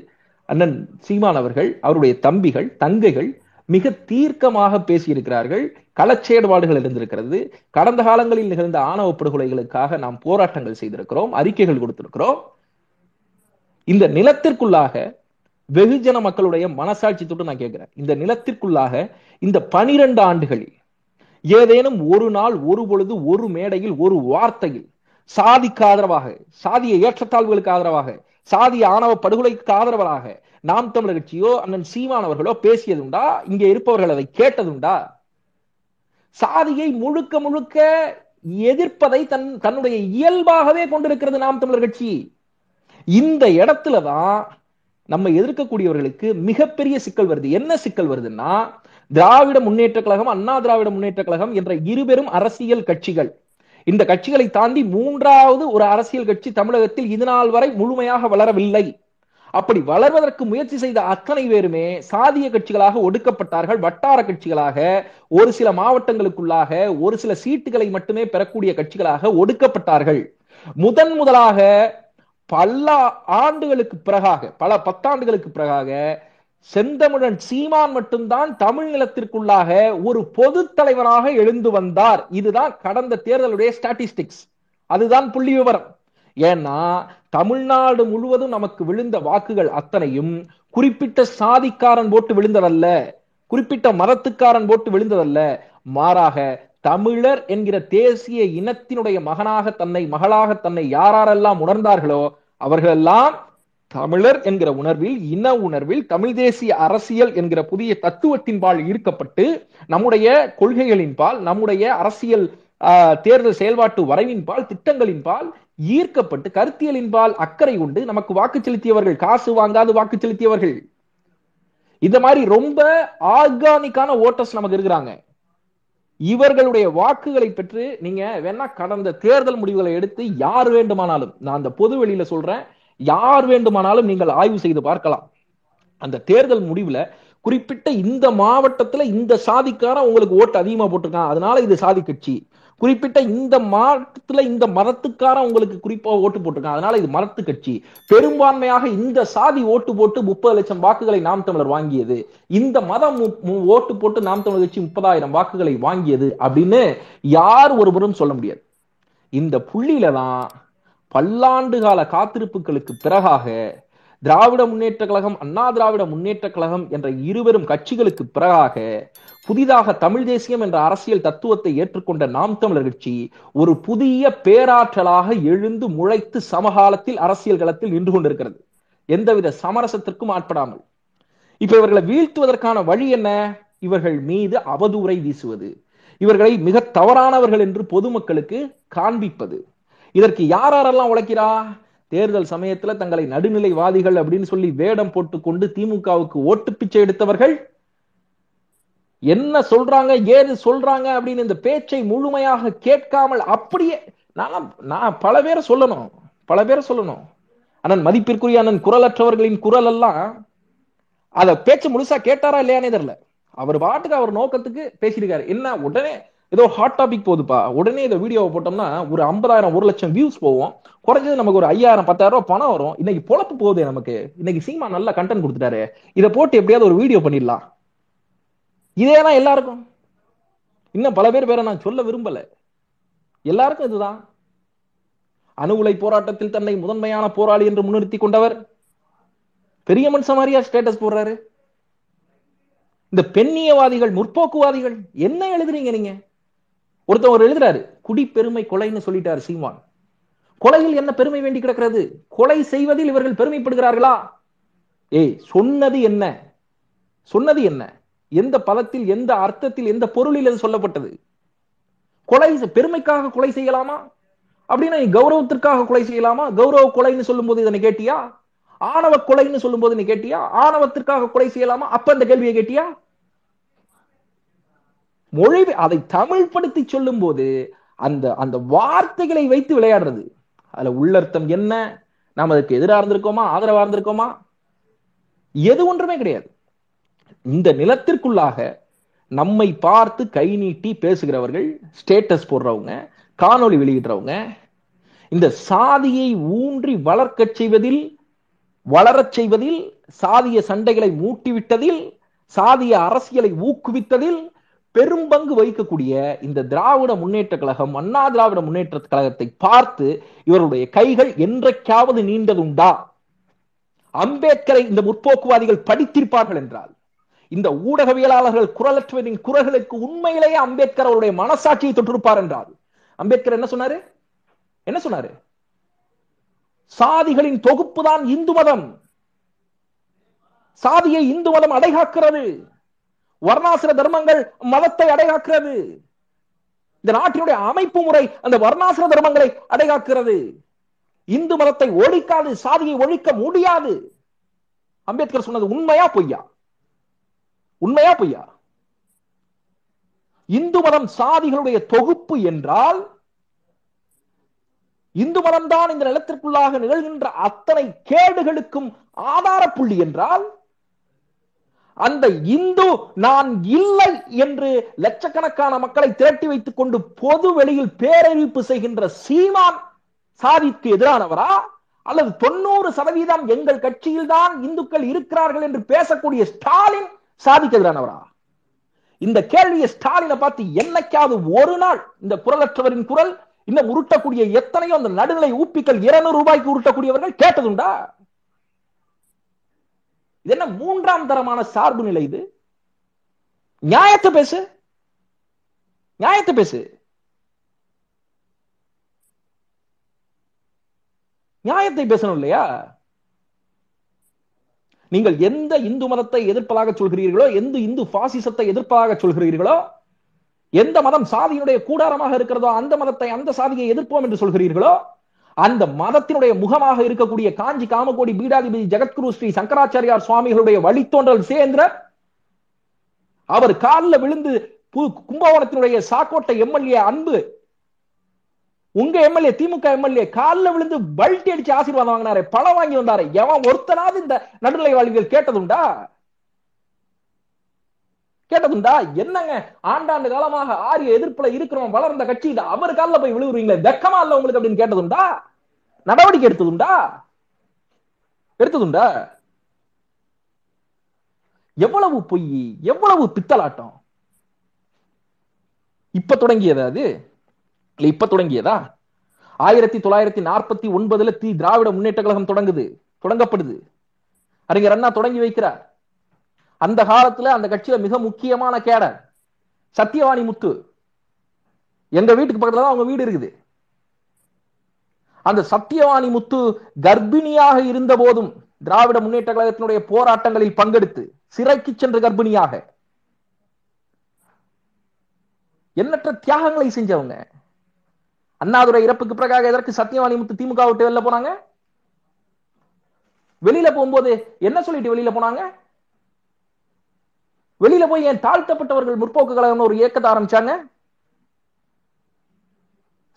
அண்ணன் சீமான் அவர்கள் அவருடைய தம்பிகள் தங்கைகள் மிக தீர்க்கமாக பேசியிருக்கிறார்கள். களச்சேடுபாடுகள் இருந்திருக்கிறது. கடந்த காலங்களில் நிகழ்ந்த ஆணவ படுகொலைகளுக்காக நாம் போராட்டங்கள் செய்திருக்கிறோம் அறிக்கைகள் கொடுத்திருக்கிறோம். இந்த நிலத்திற்குள்ளாக வெகுஜன மக்களுடைய மனசாட்சி தொட்டு நான் கேட்கிறேன். இந்த நிலத்திற்குள்ளாக இந்த பனிரெண்டு ஆண்டுகளில் ஏதேனும் ஒரு நாள் ஒரு பொழுது ஒரு மேடையில் ஒரு வார்த்தையில் சாதிக்கு ஆதரவாக சாதிய ஏற்றத்தாழ்வுகளுக்கு ஆதரவாக சாதிய ஆணவ படுகொலைக்கு ஆதரவாக நாம் தமிழர் கட்சியோ அண்ணன் சீமானவர்களோ பேசியதுண்டா இங்க இருப்பவர்கள் அதை கேட்டதுண்டா சாதியை முழுக்க முழுக்க எதிர்ப்பதை தன் தன்னுடைய இயல்பாகவே கொண்டிருக்கிறது நாம் தமிழர் கட்சி. இந்த இடத்துலதான் நம்ம எதிர்க்கக்கூடியவர்களுக்கு மிகப்பெரிய சிக்கல் வருது. என்ன சிக்கல் வருதுன்னா திராவிட முன்னேற்ற கழகம் அண்ணா திராவிட முன்னேற்ற கழகம் என்ற இருபெரும் அரசியல் கட்சிகள் இந்த கட்சிகளை தாண்டி மூன்றாவது ஒரு அரசியல் கட்சி தமிழகத்தில் இதுநாள் வரை முழுமையாக வளரவில்லை. அப்படி வளர்வதற்கு முயற்சி செய்த அத்தனை பேருமே சாதிய கட்சிகளாக ஒடுக்கப்பட்டார்கள். வட்டார கட்சிகளாக ஒரு சில மாவட்டங்களுக்குள்ளாக ஒரு சில சீட்டுகளை மட்டுமே பெறக்கூடிய கட்சிகளாக ஒடுக்கப்பட்டார்கள். முதன் முதலாக பல ஆண்டுகளுக்கு பிறகாக பல பத்தாண்டுகளுக்கு பிறகாக செந்தமிழன் சீமான் மட்டும்தான் தமிழ் நிலத்திற்குள்ளாக ஒரு பொது தலைவராக எழுந்து வந்தார். இதுதான் கடந்த தேர்தலுடைய ஸ்டாட்டிஸ்டிக்ஸ் அதுதான் புள்ளி விவரம். ஏன்னா தமிழ்நாடு முழுவதும் நமக்கு விழுந்த வாக்குகள் அத்தனையும் குறிப்பிட்ட சாதிக்காரன் போட்டு விழுந்ததல்ல குறிப்பிட்ட மதத்துக்காரன் போட்டு விழுந்ததல்ல. மாறாக தமிழர் என்கிற தேசிய இனத்தினுடைய மகனாக தன்னை மகளாக தன்னை யாரெல்லாம் உணர்ந்தார்களோ அவர்களெல்லாம் தமிழர் என்கிற உணர்வில் இன உணர்வில் தமிழ் தேசிய அரசியல் என்கிற புதிய தத்துவத்தின்பால் ஈர்க்கப்பட்டு நம்முடைய கொள்கைகளின்பால் நம்முடைய அரசியல் தேர்தல் செயல்பாட்டு வரைவின்பால் திட்டங்களின்பால் ஈர்க்கப்பட்டு கருத்தியலின்பால் அக்கறை உண்டு. நமக்கு வாக்கு செலுத்தியவர்கள் காசு வாங்காது வாக்கு செலுத்தியவர்கள். இந்த மாதிரி ரொம்ப ஆர்கானிக்கான ஓட்டர்ஸ் நமக்கு இருக்கிறாங்க. இவர்களுடைய வாக்குகளை பெற்று நீங்க வேணா கடந்த தேர்தல் முடிவுகளை எடுத்து யார் வேண்டுமானாலும் நான் அந்த பொது வெளியில சொல்றேன் யார் வேண்டுமானாலும் நீங்கள் ஆய்வு செய்து பார்க்கலாம். அந்த தேர்தல் முடிவுல குறிப்பிட்ட இந்த மாவட்டத்துல இந்த சாதிக்காரன் உங்களுக்கு ஓட்டு அதிகமா போட்டிருக்கான். அதனால இது சாதி கட்சி. குறிப்பிட்ட இந்த மாவட்டத்துல இந்த மதத்துக்காரன் உங்களுக்கு குறிப்பா ஓட்டு போட்டிருக்கான். அதனால இது மரத்து கட்சி. பெரும்பான்மையாக இந்த சாதி ஓட்டு போட்டு முப்பது லட்சம் வாக்குகளை நாம் தமிழர் வாங்கியது. இந்த மதம் ஓட்டு போட்டு நாம் தமிழர் கட்சி முப்பதாயிரம் வாக்குகளை வாங்கியது அப்படின்னு யார் ஒருவரும் சொல்ல முடியாது. இந்த புள்ளியில தான் பல்லாண்டு கால காத்திருப்புகளுக்கு பிறகாக திராவிட முன்னேற்ற கழகம் அண்ணா திராவிட முன்னேற்ற கழகம் என்ற இருவரும் கட்சிகளுக்கு பிறகாக புதிதாக தமிழ் தேசியம் என்ற அரசியல் தத்துவத்தை ஏற்றுக்கொண்ட நாம் தமிழர் கட்சி ஒரு புதிய பேராற்றலாக எழுந்து முளைத்து சமகாலத்தில் அரசியல் களத்தில் நின்று கொண்டிருக்கிறது. எந்தவித சமரசத்திற்கும் ஆட்படாமல். இப்ப இவர்களை வீழ்த்துவதற்கான வழி என்ன? இவர்கள் மீது அவதூறை வீசுவது. இவர்களை மிக தவறானவர்கள் என்று பொதுமக்களுக்கு காண்பிப்பது. இதற்கு யார் யாரெல்லாம் உழைக்கிறா? தேர்தல் சமயத்துல தங்களை நடுநிலைவாதிகள் அப்படின்னு சொல்லி வேடம் போட்டுக்கொண்டு திமுகவுக்கு ஓட்டு பிச்சை எடுத்தவர்கள்? என்ன சொல்றாங்க? ஏது சொல்றாங்க? அப்படின்னு இந்த பேச்சை முழுமையாக கேட்காமல் அப்படியே நான் நான் பல பேரை சொல்லணும். பல பேரை சொல்லணும். அண்ணன் மதிப்பிற்குரிய அண்ணன் குரலற்றவர்களின் குரல் எல்லாம் அத பேச்சு முழுசா கேட்டாரா இல்லையானே தெரியல. அவர் பாட்டுக்கு அவர் நோக்கத்துக்கு பேசியிருக்காரு. என்ன உடனே ஏதோ ஹாட் டாபிக் போகுதுப்பா உடனே இந்த வீடியோவை போட்டோம்னா ஒரு ஐம்பதாயிரம் ஒரு லட்சம் வியூஸ் போவோம் குறைஞ்சது நமக்கு ஒரு ஐயாயிரம் பத்தாயிரம் ரூபாய் பணம் வரும். இன்னைக்கு பொழப்பு போகுது நமக்கு. இன்னைக்கு சீமா நல்ல கண்டென்ட் கொடுத்துட்டாரு. இதை போட்டு எப்படியாவது ஒரு வீடியோ பண்ணிடலாம். இதே தான் எல்லாருக்கும். இன்னும் பல பேர் பேரை நான் சொல்ல விரும்பல. எல்லாருக்கும் இதுதான். அணு உலை போராட்டத்தில் தன்னை முதன்மையான போராளி என்று முன்னிறுத்தி கொண்டவர் பெரிய மனுஷன் மாதிரியா ஸ்டேட்டஸ் போடுறாரு. இந்த பெண்ணியவாதிகள் முற்போக்குவாதிகள் என்ன எழுதுறீங்க நீங்க? ஒருத்தவர் எழுதுறாரு குடிப்பெருமை கொலைன்னு சொல்லிட்டாரு சீமான். கொலையில் என்ன பெருமை வேண்டி கிடக்கிறது? கொலை செய்வதில் இவர்கள் பெருமைப்படுகிறார்களா? ஏய் சொன்னது என்ன? சொன்னது என்ன? எந்த பதத்தில் எந்த அர்த்தத்தில் எந்த பொருளில் அது சொல்லப்பட்டது? கொலை பெருமைக்காக கொலை செய்யலாமா? அப்படின்னா நீ கௌரவத்திற்காக கொலை செய்யலாமா? கௌரவ கொலைன்னு சொல்லும் போது இதனை கேட்டியா? ஆணவ கொலைன்னு சொல்லும் போது நீ கேட்டியா? ஆணவத்திற்காக கொலை செய்யலாமா? அப்ப இந்த கேள்வியை கேட்டியா? மொழி அதை தமிழ்படுத்தி சொல்லும் போது அந்த அந்த வார்த்தைகளை வைத்து விளையாடுறது. அதுல உள்ளர்த்தம் என்ன? நாம் அதுக்கு எதிராக இருந்திருக்கோமா? ஆதரவா இருந்திருக்கோமா? எது ஒன்றுமே கிடையாது. இந்த நிலத்திற்குள்ளாக நம்மை பார்த்து கை நீட்டி பேசுகிறவர்கள் ஸ்டேட்டஸ் போடுறவங்க காணொளி வெளியிடுறவங்க இந்த சாதியை ஊன்றி வளர்க்கச் செய்வதில் வளரச் செய்வதில் சாதிய சண்டைகளை மூட்டிவிட்டதில் சாதிய அரசியலை ஊக்குவித்ததில் பெரும் பங்கு வகிக்கக்கூடிய இந்த திராவிட முன்னேற்ற கழகம் அண்ணா திராவிட முன்னேற்ற கழகத்தை பார்த்து இவருடைய கைகள் என்றைக்காவது நீண்டதுண்டா? அம்பேத்கரை இந்த முற்போக்குவாதிகள் படித்திருப்பார்கள் என்றால் இந்த ஊடகவியலாளர்கள் குரலற்றவரின் குரல்களுக்கு உண்மையிலேயே அம்பேத்கர் அவருடைய மனசாட்சியை தொற்றிருப்பார் என்றால் அம்பேத்கர் என்ன சொன்னாரு? என்ன சொன்னாரு? சாதிகளின் தொகுப்பு தான் இந்து மதம். சாதியை இந்து மதம் அடைகாக்கிறது. வர்ணாசிர தர்மங்கள் மதத்தை அடைகாக்கிறது இந்த நாட்டினுடைய அமைப்பு முறை அந்த வர்ணாசிர தர்மங்களை அடைகாக்கிறது இந்து மதத்தை ஒழிக்காது சாதியை ஒழிக்க முடியாது. அம்பேத்கர் சொன்னது உண்மையா பொய்யா? உண்மையா பொய்யா? இந்து மதம் சாதிகளுடைய தொகுப்பு என்றால் இந்து மதம்தான் இந்த நிலத்திற்குள்ளாக நிகழ்கின்ற அத்தனை கேடுகளுக்கும் ஆதார புள்ளி என்றால் அந்த இந்து நான் இல்லை என்று லட்சக்கணக்கான மக்களை திரட்டி வைத்துக் கொண்டு பொது வெளியில் பேரறிவிப்பு செய்கின்ற சீமான் சாதிக்கு எதிரானவரா? அல்லது தொண்ணூறு சதவீதம் எங்கள் கட்சியில் தான் இந்துக்கள் இருக்கிறார்கள் என்று பேசக்கூடிய ஸ்டாலின் சாதிக்கு எதிரானவரா? இந்த கேள்வியை ஸ்டாலினை பார்த்து என்னைக்காவது ஒரு நாள் இந்த குரலற்றவரின் குரல் இன்னும் உருட்டக்கூடிய எத்தனையோ அந்த நடுநிலை ஊப்பிக்கள் இருநூறு ரூபாய்க்கு உருட்டக்கூடியவர்கள் கேட்டதுண்டா? இது என்ன மூன்றாம் தரமான சார்பு நிலை இது? நியாயத்தை பேசு. நியாயத்தை பேசு. நியாயத்தை பேசணும் இல்லையா? நீங்கள் எந்த இந்து மதத்தை எதிர்ப்பதாக சொல்கிறீர்களோ எந்த இந்து பாசிசத்தை எதிர்ப்பதாக சொல்கிறீர்களோ எந்த மதம் சாதியினுடைய கூடாரமாக இருக்கிறதோ அந்த மதத்தை அந்த சாதியை எதிர்ப்போம் என்று சொல்கிறீர்களோ அந்த மதத்தினுடைய முகமாக இருக்கக்கூடிய காஞ்சி காமகோடி பீடாதிபதி ஜெகத்குரு ஸ்ரீ சங்கராச்சாரியார் சுவாமிகளுடைய வழித்தோன்றல் சேர்ந்த அவர் காலில் விழுந்து கும்பகோணத்தினுடைய சாக்கோட்டை எம்எல்ஏ அன்பு உங்க எம்எல்ஏ திமுக எம்எல்ஏ காலில் விழுந்து பல்ட்டி அடிச்சு ஆசீர்வாதம் வாங்கினாரு பணம் வாங்கி வந்தாரு எவன் ஒருத்தனாவது இந்த நடுநிலை வாழ்வியல் கேட்டதுண்டா? கேட்டதுண்டா என்னங்க? ஆண்டாண்டு காலமாக ஆரிய எதிர்ப்புல இருக்கிறோம் வளர்ந்த கட்சி இது அவர் காலில் போய் விழுவுறீங்களே வெக்கமா இல்ல உங்களுக்கு அப்படின்னு கேட்டதுண்டா? நடவடிக்கை எடுத்ததுண்டா? எடுத்ததுண்டா? எவ்வளவு பொய் எவ்வளவு பித்தலாட்டம்? இப்ப தொடங்கியதா அது? இல்ல இப்ப தொடங்கியதா? ஆயிரத்தி தொள்ளாயிரத்தி நாற்பத்தி ஒன்பதுல தி திராவிட முன்னேற்ற கழகம் தொடங்குது தொடங்கப்படுது. அறிஞர் அண்ணா தொடங்கி வைக்கிறார். அந்த காலத்துல அந்த கட்சியில மிக முக்கியமான கேடர் சத்தியவாணி முத்து. எங்க வீட்டுக்கு பக்கத்துல தான் அவங்க வீடு இருக்குது. அந்த சத்தியவாணி முத்து கர்ப்பிணியாக இருந்த போதும் திராவிட முன்னேற்ற கழகத்தினுடைய போராட்டங்களில் பங்கெடுத்து சிறைக்கு சென்ற கர்ப்பிணியாக. எண்ணற்ற தியாகங்களை செஞ்சவங்க. அண்ணாதுரை இறப்புக்கு பிறகாக எதற்கு சத்தியவாணி முத்து திமுக விட்டு வெளில போனாங்க? வெளியில போகும்போது என்ன சொல்லிட்டு வெளியில போனாங்க? வெளியில போய் ஏன் தாழ்த்தப்பட்டவர்கள் முற்போக்கு கழகம் ஒரு இயக்கத்தை ஆரம்பிச்சாங்க?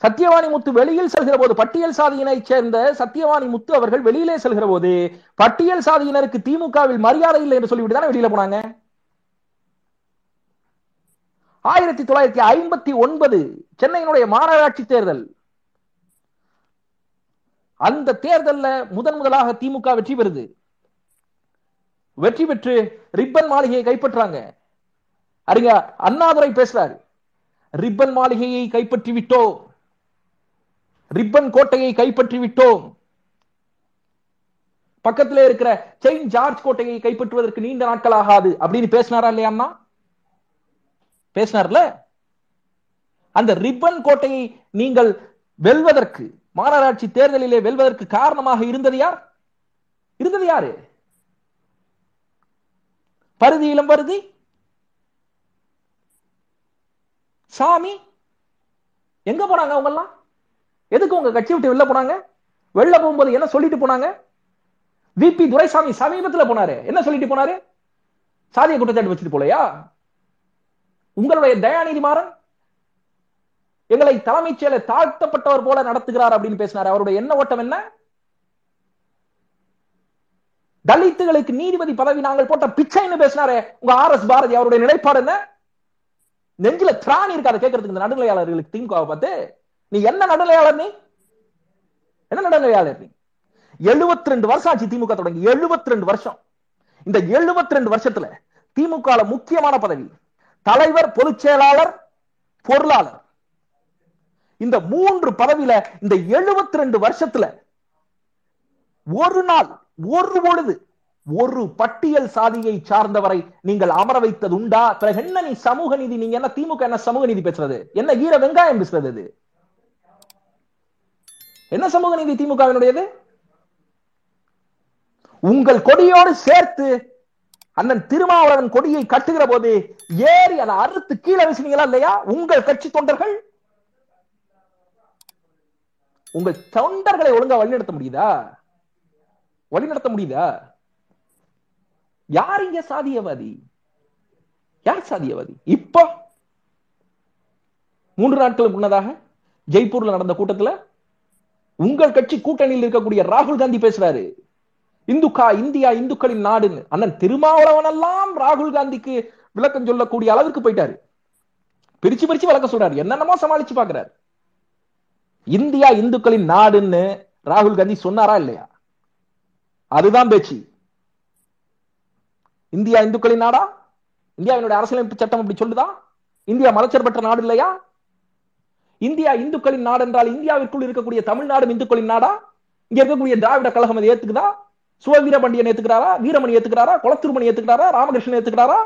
சத்தியவாணி முத்து வெளியில் செல்கிற போது பட்டியல் சாதியினை சேர்ந்த சத்தியவாணி முத்து அவர்கள் வெளியிலே செல்கிற போது பட்டியல் சாதியினருக்கு திமுகவில் மரியாதை இல்லை என்று சொல்லிவிட்டு தானே வெளியில போனாங்க? ஆயிரத்தி தொள்ளாயிரத்தி ஐம்பத்தி ஒன்பது சென்னையினுடைய மாநகராட்சி தேர்தல். அந்த தேர்தல்ல முதன் முதலாக திமுக வெற்றி பெறுது. வெற்றி பெற்று ரிப்பன் மாளிகையை கைப்பற்றாங்க. அறிங்க அண்ணாதுரை பேசுறாரு. ரிப்பன் மாளிகையை கைப்பற்றி விட்டோம் ரிப்பன் கோட்டையை கைப்பற்றி விட்டோம் பக்கத்துல இருக்கிற செயின்ட் ஜார்ஜ் கோட்டையை கைப்பற்றுவதற்கு நீண்ட நாட்கள் ஆகாது. அப்படின்னு பேசினாரா இல்லையா அண்ணா? பேசினார்ல? அந்த ரிப்பன் கோட்டையை நீங்கள் வெல்வதற்கு மாநகராட்சி தேர்தலிலே வெல்வதற்கு காரணமாக இருந்தது யார்? இருந்தது யாரு? பருதி இளம் பருதி? சாமி? எங்க போனாங்க அவங்க எல்லாம் எதுக்கு உங்க கட்சி விட்டு வெளில போனாங்க? வெளில போகும்போது என்ன சொல்லிட்டு போனாங்க? விபி துரைசாமி சமீபத்துல போனாரு. என்ன சொல்லிட்டு போனாரு? சாதிய குற்றச்சாட்டு வச்சுட்டு போலையா? உங்களுடைய தயாநிதி மாறன்? எங்களை தலைமைச் செயலர் தாழ்த்தப்பட்டவர் போல நடத்துகிறார் அப்படின்னு பேசினார். அவருடைய என்ன ஓட்டம் என்ன? தலித்துகளுக்கு நீதிபதி பதவி நாங்கள் போட்ட பிச்சைன்னு பேசினாரே உங்க ஆர் எஸ் பாரதி அவருடைய நிலைப்பாடு என்ன? நெஞ்சில திராணி இருக்காது கேட்கறதுக்கு இந்த நடுநிலையாளர்களுக்கு திமுக பார்த்து நீ என்ன நடுநிலையாளர் நீ? என்ன நடுநிலையாளர் நீ? எழுபத்தி ரெண்டு வருஷம் ஆச்சு திமுக தொடங்கி எழுபத்தி ரெண்டு வருஷம். இந்த எழுபத்தி ரெண்டு வருஷத்துல திமுக முக்கியமான பதவி தலைவர் பொதுச் செயலாளர் பொருளாளர். இந்த மூன்று பதவியில இந்த எழுபத்தி ரெண்டு வருஷத்துல ஒரு நாள் ஒரு பொழுது ஒரு பட்டியல் சாதியை சார்ந்தவரை நீங்கள் அமர வைத்தது உண்டா? பிறகு என்ன நீ சமூக நீதி நீங்க என்ன திமுக என்ன சமூக நீதி பேசுறது? என்ன ஈர வெங்காயம் பேசுறது இது என்ன சமூக நீதி திமுகவினுடையது? உங்கள் கொடியோடு சேர்த்து அண்ணன் திருமாவளவன் கொடியை கட்டுகிற போது ஏறி அதை அறுத்து கீழே வீசினீங்களா இல்லையா? உங்கள் கட்சி தொண்டர்கள்? உங்கள் தொண்டர்களை ஒழுங்கா வழிநடத்த முடியுதா? வழி நடத்த முடியுதா? யார் இங்க சாதியவாதி? யார் சாதியவாதி? இப்போ மூன்று நாட்களுக்கு முன்னதாக ஜெய்ப்பூர்ல நடந்த கூட்டத்துல உங்கள் கட்சி கூட்டணியில் இருக்கக்கூடிய ராகுல் காந்தி பேசுறாரு. இந்துக்கா இந்தியா இந்துக்களின் நாடுன்னு. அண்ணன் திருமாவளவன் எல்லாம் ராகுல் காந்திக்கு விளக்கம் சொல்லக்கூடிய அளவுக்கு போயிட்டாரு. பிரிச்சு பிரிச்சு விளக்க சொல்றாரு. என்னென்னமோ சமாளிச்சு பாக்குறாரு இந்தியா இந்துக்களின் நாடுன்னு ராகுல் காந்தி சொன்னாரா இல்லையா? அதுதான் பேச்சு. இந்தியா இந்துக்களின் நாடா? இந்தியாவினுடைய அரசியலமைப்பு சட்டம் அப்படி சொல்லுதா? இந்தியா மதச்சர்பற்ற நாடு இல்லையா? இந்தியா இந்துக்களின் நாடு என்றால் இந்தியாவிற்குள் இருக்கக்கூடிய தமிழ்நாடு இந்துக்களின் நாடா? இங்க இருக்கக்கூடிய திராவிட கழகம் அதை ஏத்துக்குதா? சுவவீர பண்டியன் ஏத்துக்கிறாரா? வீரமணி ஏத்துக்கிறாரா? குளத்திருமணி ஏத்துக்கிறாரா? ராமகிருஷ்ணன் ஏத்துக்கிறாரா?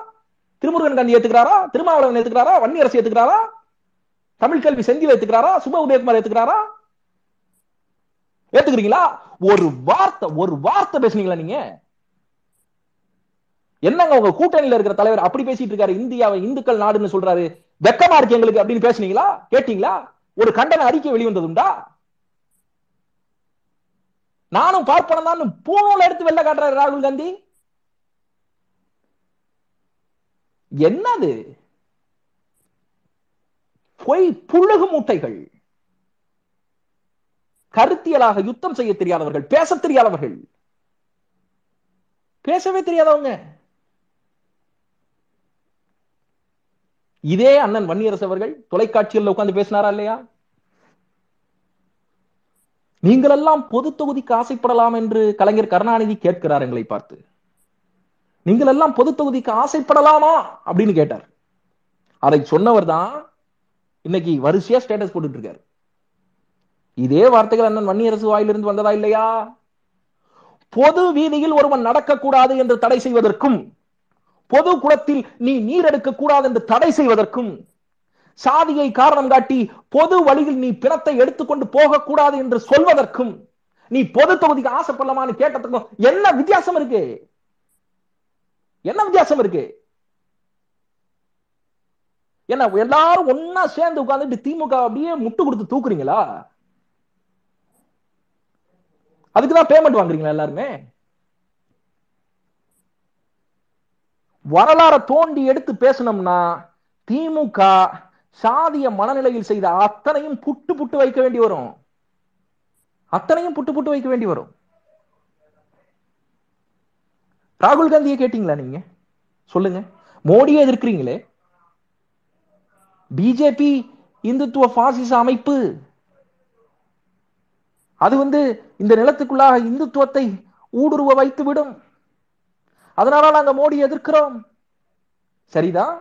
திருமுருகன் காந்தி ஏத்துக்கிறாரா? திருமாவளவன் ஏத்துக்கிறாரா? வன்னியரசு ஏத்துக்கிறாரா? தமிழ் கல்வி செந்தில் ஏத்துக்கிறாரா? சுப உதயகுமார் ஏத்துக்கிறாரா? ஏத்துக்கிறீங்களா? ஒரு வார்த்தை ஒரு வார்த்தை பேசுனீங்களா நீங்க? என்னங்க உங்க கூட்டணியில இருக்கிற தலைவர் அப்படி பேசிட்டு இருக்காரு? இந்தியாவை இந்துக்கள் நாடுன்னு சொல்றாரு. வெக்கமா இருக்கு எங்களுக்கு அப்படின்னு பேசுனீங்களா? கேட்டீங்களா? ஒரு கண்டன அறிக்கை வெளிவந்ததுண்டா? நானும் பார்ப்பனம் தான் பூனோல எடுத்து வெளில காட்டுறாரு ராகுல் காந்தி. என்னது? பொய் புழுகு மூட்டைகள். கருத்தியலாக யுத்தம் செய்ய தெரியாதவர்கள் பேச தெரியாதவர்கள். பேசவே தெரியாதவங்க. இதே அண்ணன் வன்னியரசு அவர்கள் தொலைக்காட்சியில் உட்கார்ந்து பேசினாரா இல்லையா? நீங்கள் எல்லாம் பொது தொகுதிக்கு ஆசைப்படலாம் என்று கலைஞர் கருணாநிதி கேட்கிறார் எங்களை பார்த்து. நீங்கள் எல்லாம் பொது தொகுதிக்கு ஆசைப்படலாமா அப்படின்னு கேட்டார். அதை சொன்னவர் தான் இன்னைக்கு வரிசையா ஸ்டேட்டஸ் போட்டுட்டு இருக்காரு. இதே வார்த்தைகள் அண்ணன் வன்னியரசு வாயிலிருந்து வந்ததா இல்லையா? பொது வீதியில் ஒருவன் நடக்கக்கூடாது என்று தடை செய்வதற்கும் பொது குளத்தில் நீ நீர் எடுக்க கூடாது என்று தடை செய்வதற்கும் சாதியை காரணம் காட்டி பொது வழியில் நீ பிணத்தை எடுத்துக்கொண்டு போகக்கூடாது என்று சொல்வதற்கும் நீ பொது தொகுதிக்கு ஆசைப்படலாமான்னு கேட்டதுக்கும் என்ன வித்தியாசம் இருக்கு? என்ன வித்தியாசம் இருக்கு? என்ன எல்லாரும் ஒன்னா சேர்ந்து உட்கார்ந்துட்டு திமுக அப்படியே முட்டு கொடுத்து தூக்குறீங்களா? அதுக்கு தான் பேமெண்ட் வாங்குறீங்களா எல்லாருமே? வரலாற தோண்டி எடுத்து பேசணும்னா திமுக சாதிய மனநிலையில் செய்த அத்தனையும் புட்டு புட்டு வைக்க வேண்டி வரும். அத்தனையும் புட்டு புட்டு வைக்க வேண்டி வரும். ராகுல் காந்தியை கேட்டீங்களா நீங்க? சொல்லுங்க. மோடியை எதிர்க்கிறீங்களே? பிஜேபி இந்துத்துவ பாசிச அமைப்பு. அது வந்து இந்த நிலத்துக்குள்ளாக இந்துத்துவத்தை ஊடுருவ வைத்து விடும் அதனால நாங்க மோடி எதிர்க்கிறோம். சரிதான்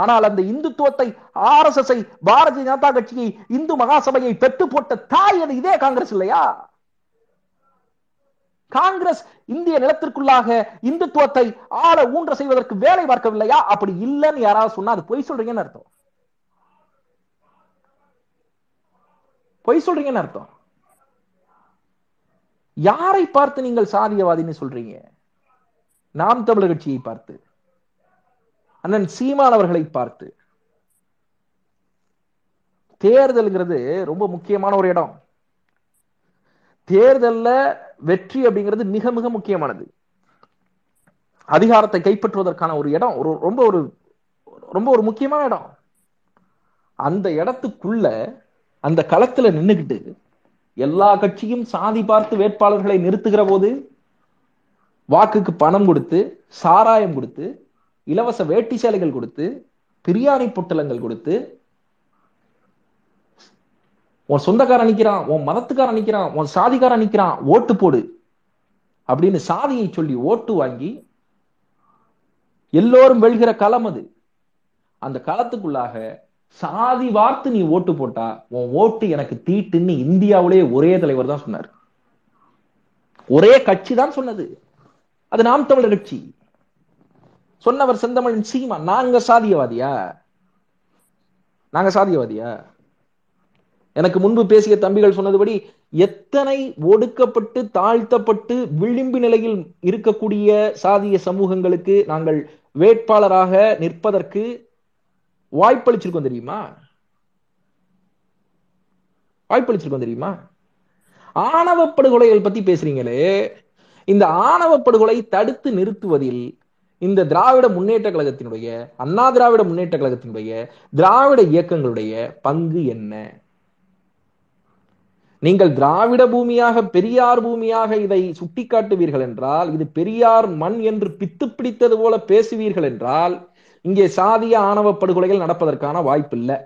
ஆனால் அந்த இந்துத்துவத்தை R S S Bharatiya Janata கட்சியை இந்து மகாசபையை பெற்று போட்ட தாய் அது இதே காங்கிரஸ் இல்லையா? காங்கிரஸ் இந்திய நிலத்திற்குள்ளாக இந்துத்துவத்தை ஆள ஊன்ற செய்வதற்கு வேலை பார்க்கவில்லையா? அப்படி இல்லைன்னு யாராவது சொன்னா அது பொய் சொல்றீங்கன்னு அர்த்தம். பொய் சொல்றீங்கன்னு அர்த்தம். யாரை பார்த்து நீங்கள் சாதியவாதின்னு சொல்றீங்க? நாம் தமிழர் கட்சியை பார்த்து. அண்ணன் சீமான் அவர்களை பார்த்து. தேர்தல்ங்கிறது ரொம்ப முக்கியமான ஒரு இடம். தேர்தல்ல வெற்றி அப்படிங்கிறது மிக மிக முக்கியமானது. அதிகாரத்தை கைப்பற்றுவதற்கான ஒரு இடம் ஒரு ரொம்ப ஒரு ரொம்ப ஒரு முக்கியமான இடம். அந்த இடத்துக்குள்ள அந்த களத்துல நின்னுக்கிட்டு எல்லா கட்சியும் சாதி பார்த்து வேட்பாளர்களை நிறுத்துகிற போது வாக்குக்கு பணம் கொடுத்து சாராயம் கொடுத்து இலவச வேட்டி சேலைகள் கொடுத்து பிரியாணி பொட்டலங்கள் கொடுத்து உன் சொந்தக்காரன் நிக்கிறான் உன் மதத்துக்காரன் நிக்கிறான் உன் சாதிக்காரன் நிக்கிறான் ஓட்டு போடு அப்படின்னு சாதியை சொல்லி ஓட்டு வாங்கி எல்லோரும் வெல்கிற களம் அது. அந்த களத்துக்குள்ளாக சாதி வார்த்து நீ ஓட்டு போட்டா உன் ஓட்டு எனக்கு தீட்டுன்னு இந்தியாவிலேயே ஒரே தலைவர் தான் சொன்னார். ஒரே கட்சி தான் சொன்னது. அது நாம் தமிழர் கட்சி. சொன்னவர் செந்தமிழன் சீமா. நாங்க சாதியவாதியா? நாங்க சாதியவாதியா? எனக்கு முன்பு பேசிய தம்பிகள் சொன்னதுபடி எத்தனை ஒடுக்கப்பட்டு தாழ்த்தப்பட்டு விளிம்பு நிலையில் இருக்கக்கூடிய சாதிய சமூகங்களுக்கு நாங்கள் வேட்பாளராக நிற்பதற்கு வாய்ப்பளிச்சிருக்கோம் தெரியுமா? வாய்ப்பளிச்சிருக்கோம் தெரியுமா? ஆணவ படுகொலைகள் பத்தி பேசுறீங்களே. இந்த ஆணவ படுகொலை தடுத்து நிறுத்துவதில் இந்த திராவிட முன்னேற்ற கழகத்தினுடைய அண்ணா திராவிட முன்னேற்ற கழகத்தினுடைய திராவிட இயக்கங்களுடைய பங்கு என்ன? நீங்கள் திராவிட பூமியாக பெரியார் பூமியாக இதை சுட்டிக்காட்டுவீர்கள் என்றால் இது பெரியார் மண் என்று பித்து பிடித்தது போல பேசுவீர்கள் என்றால் இங்கே சாதிய ஆணவ படுகொலைகள் நடப்பதற்கான வாய்ப்பு இல்லை.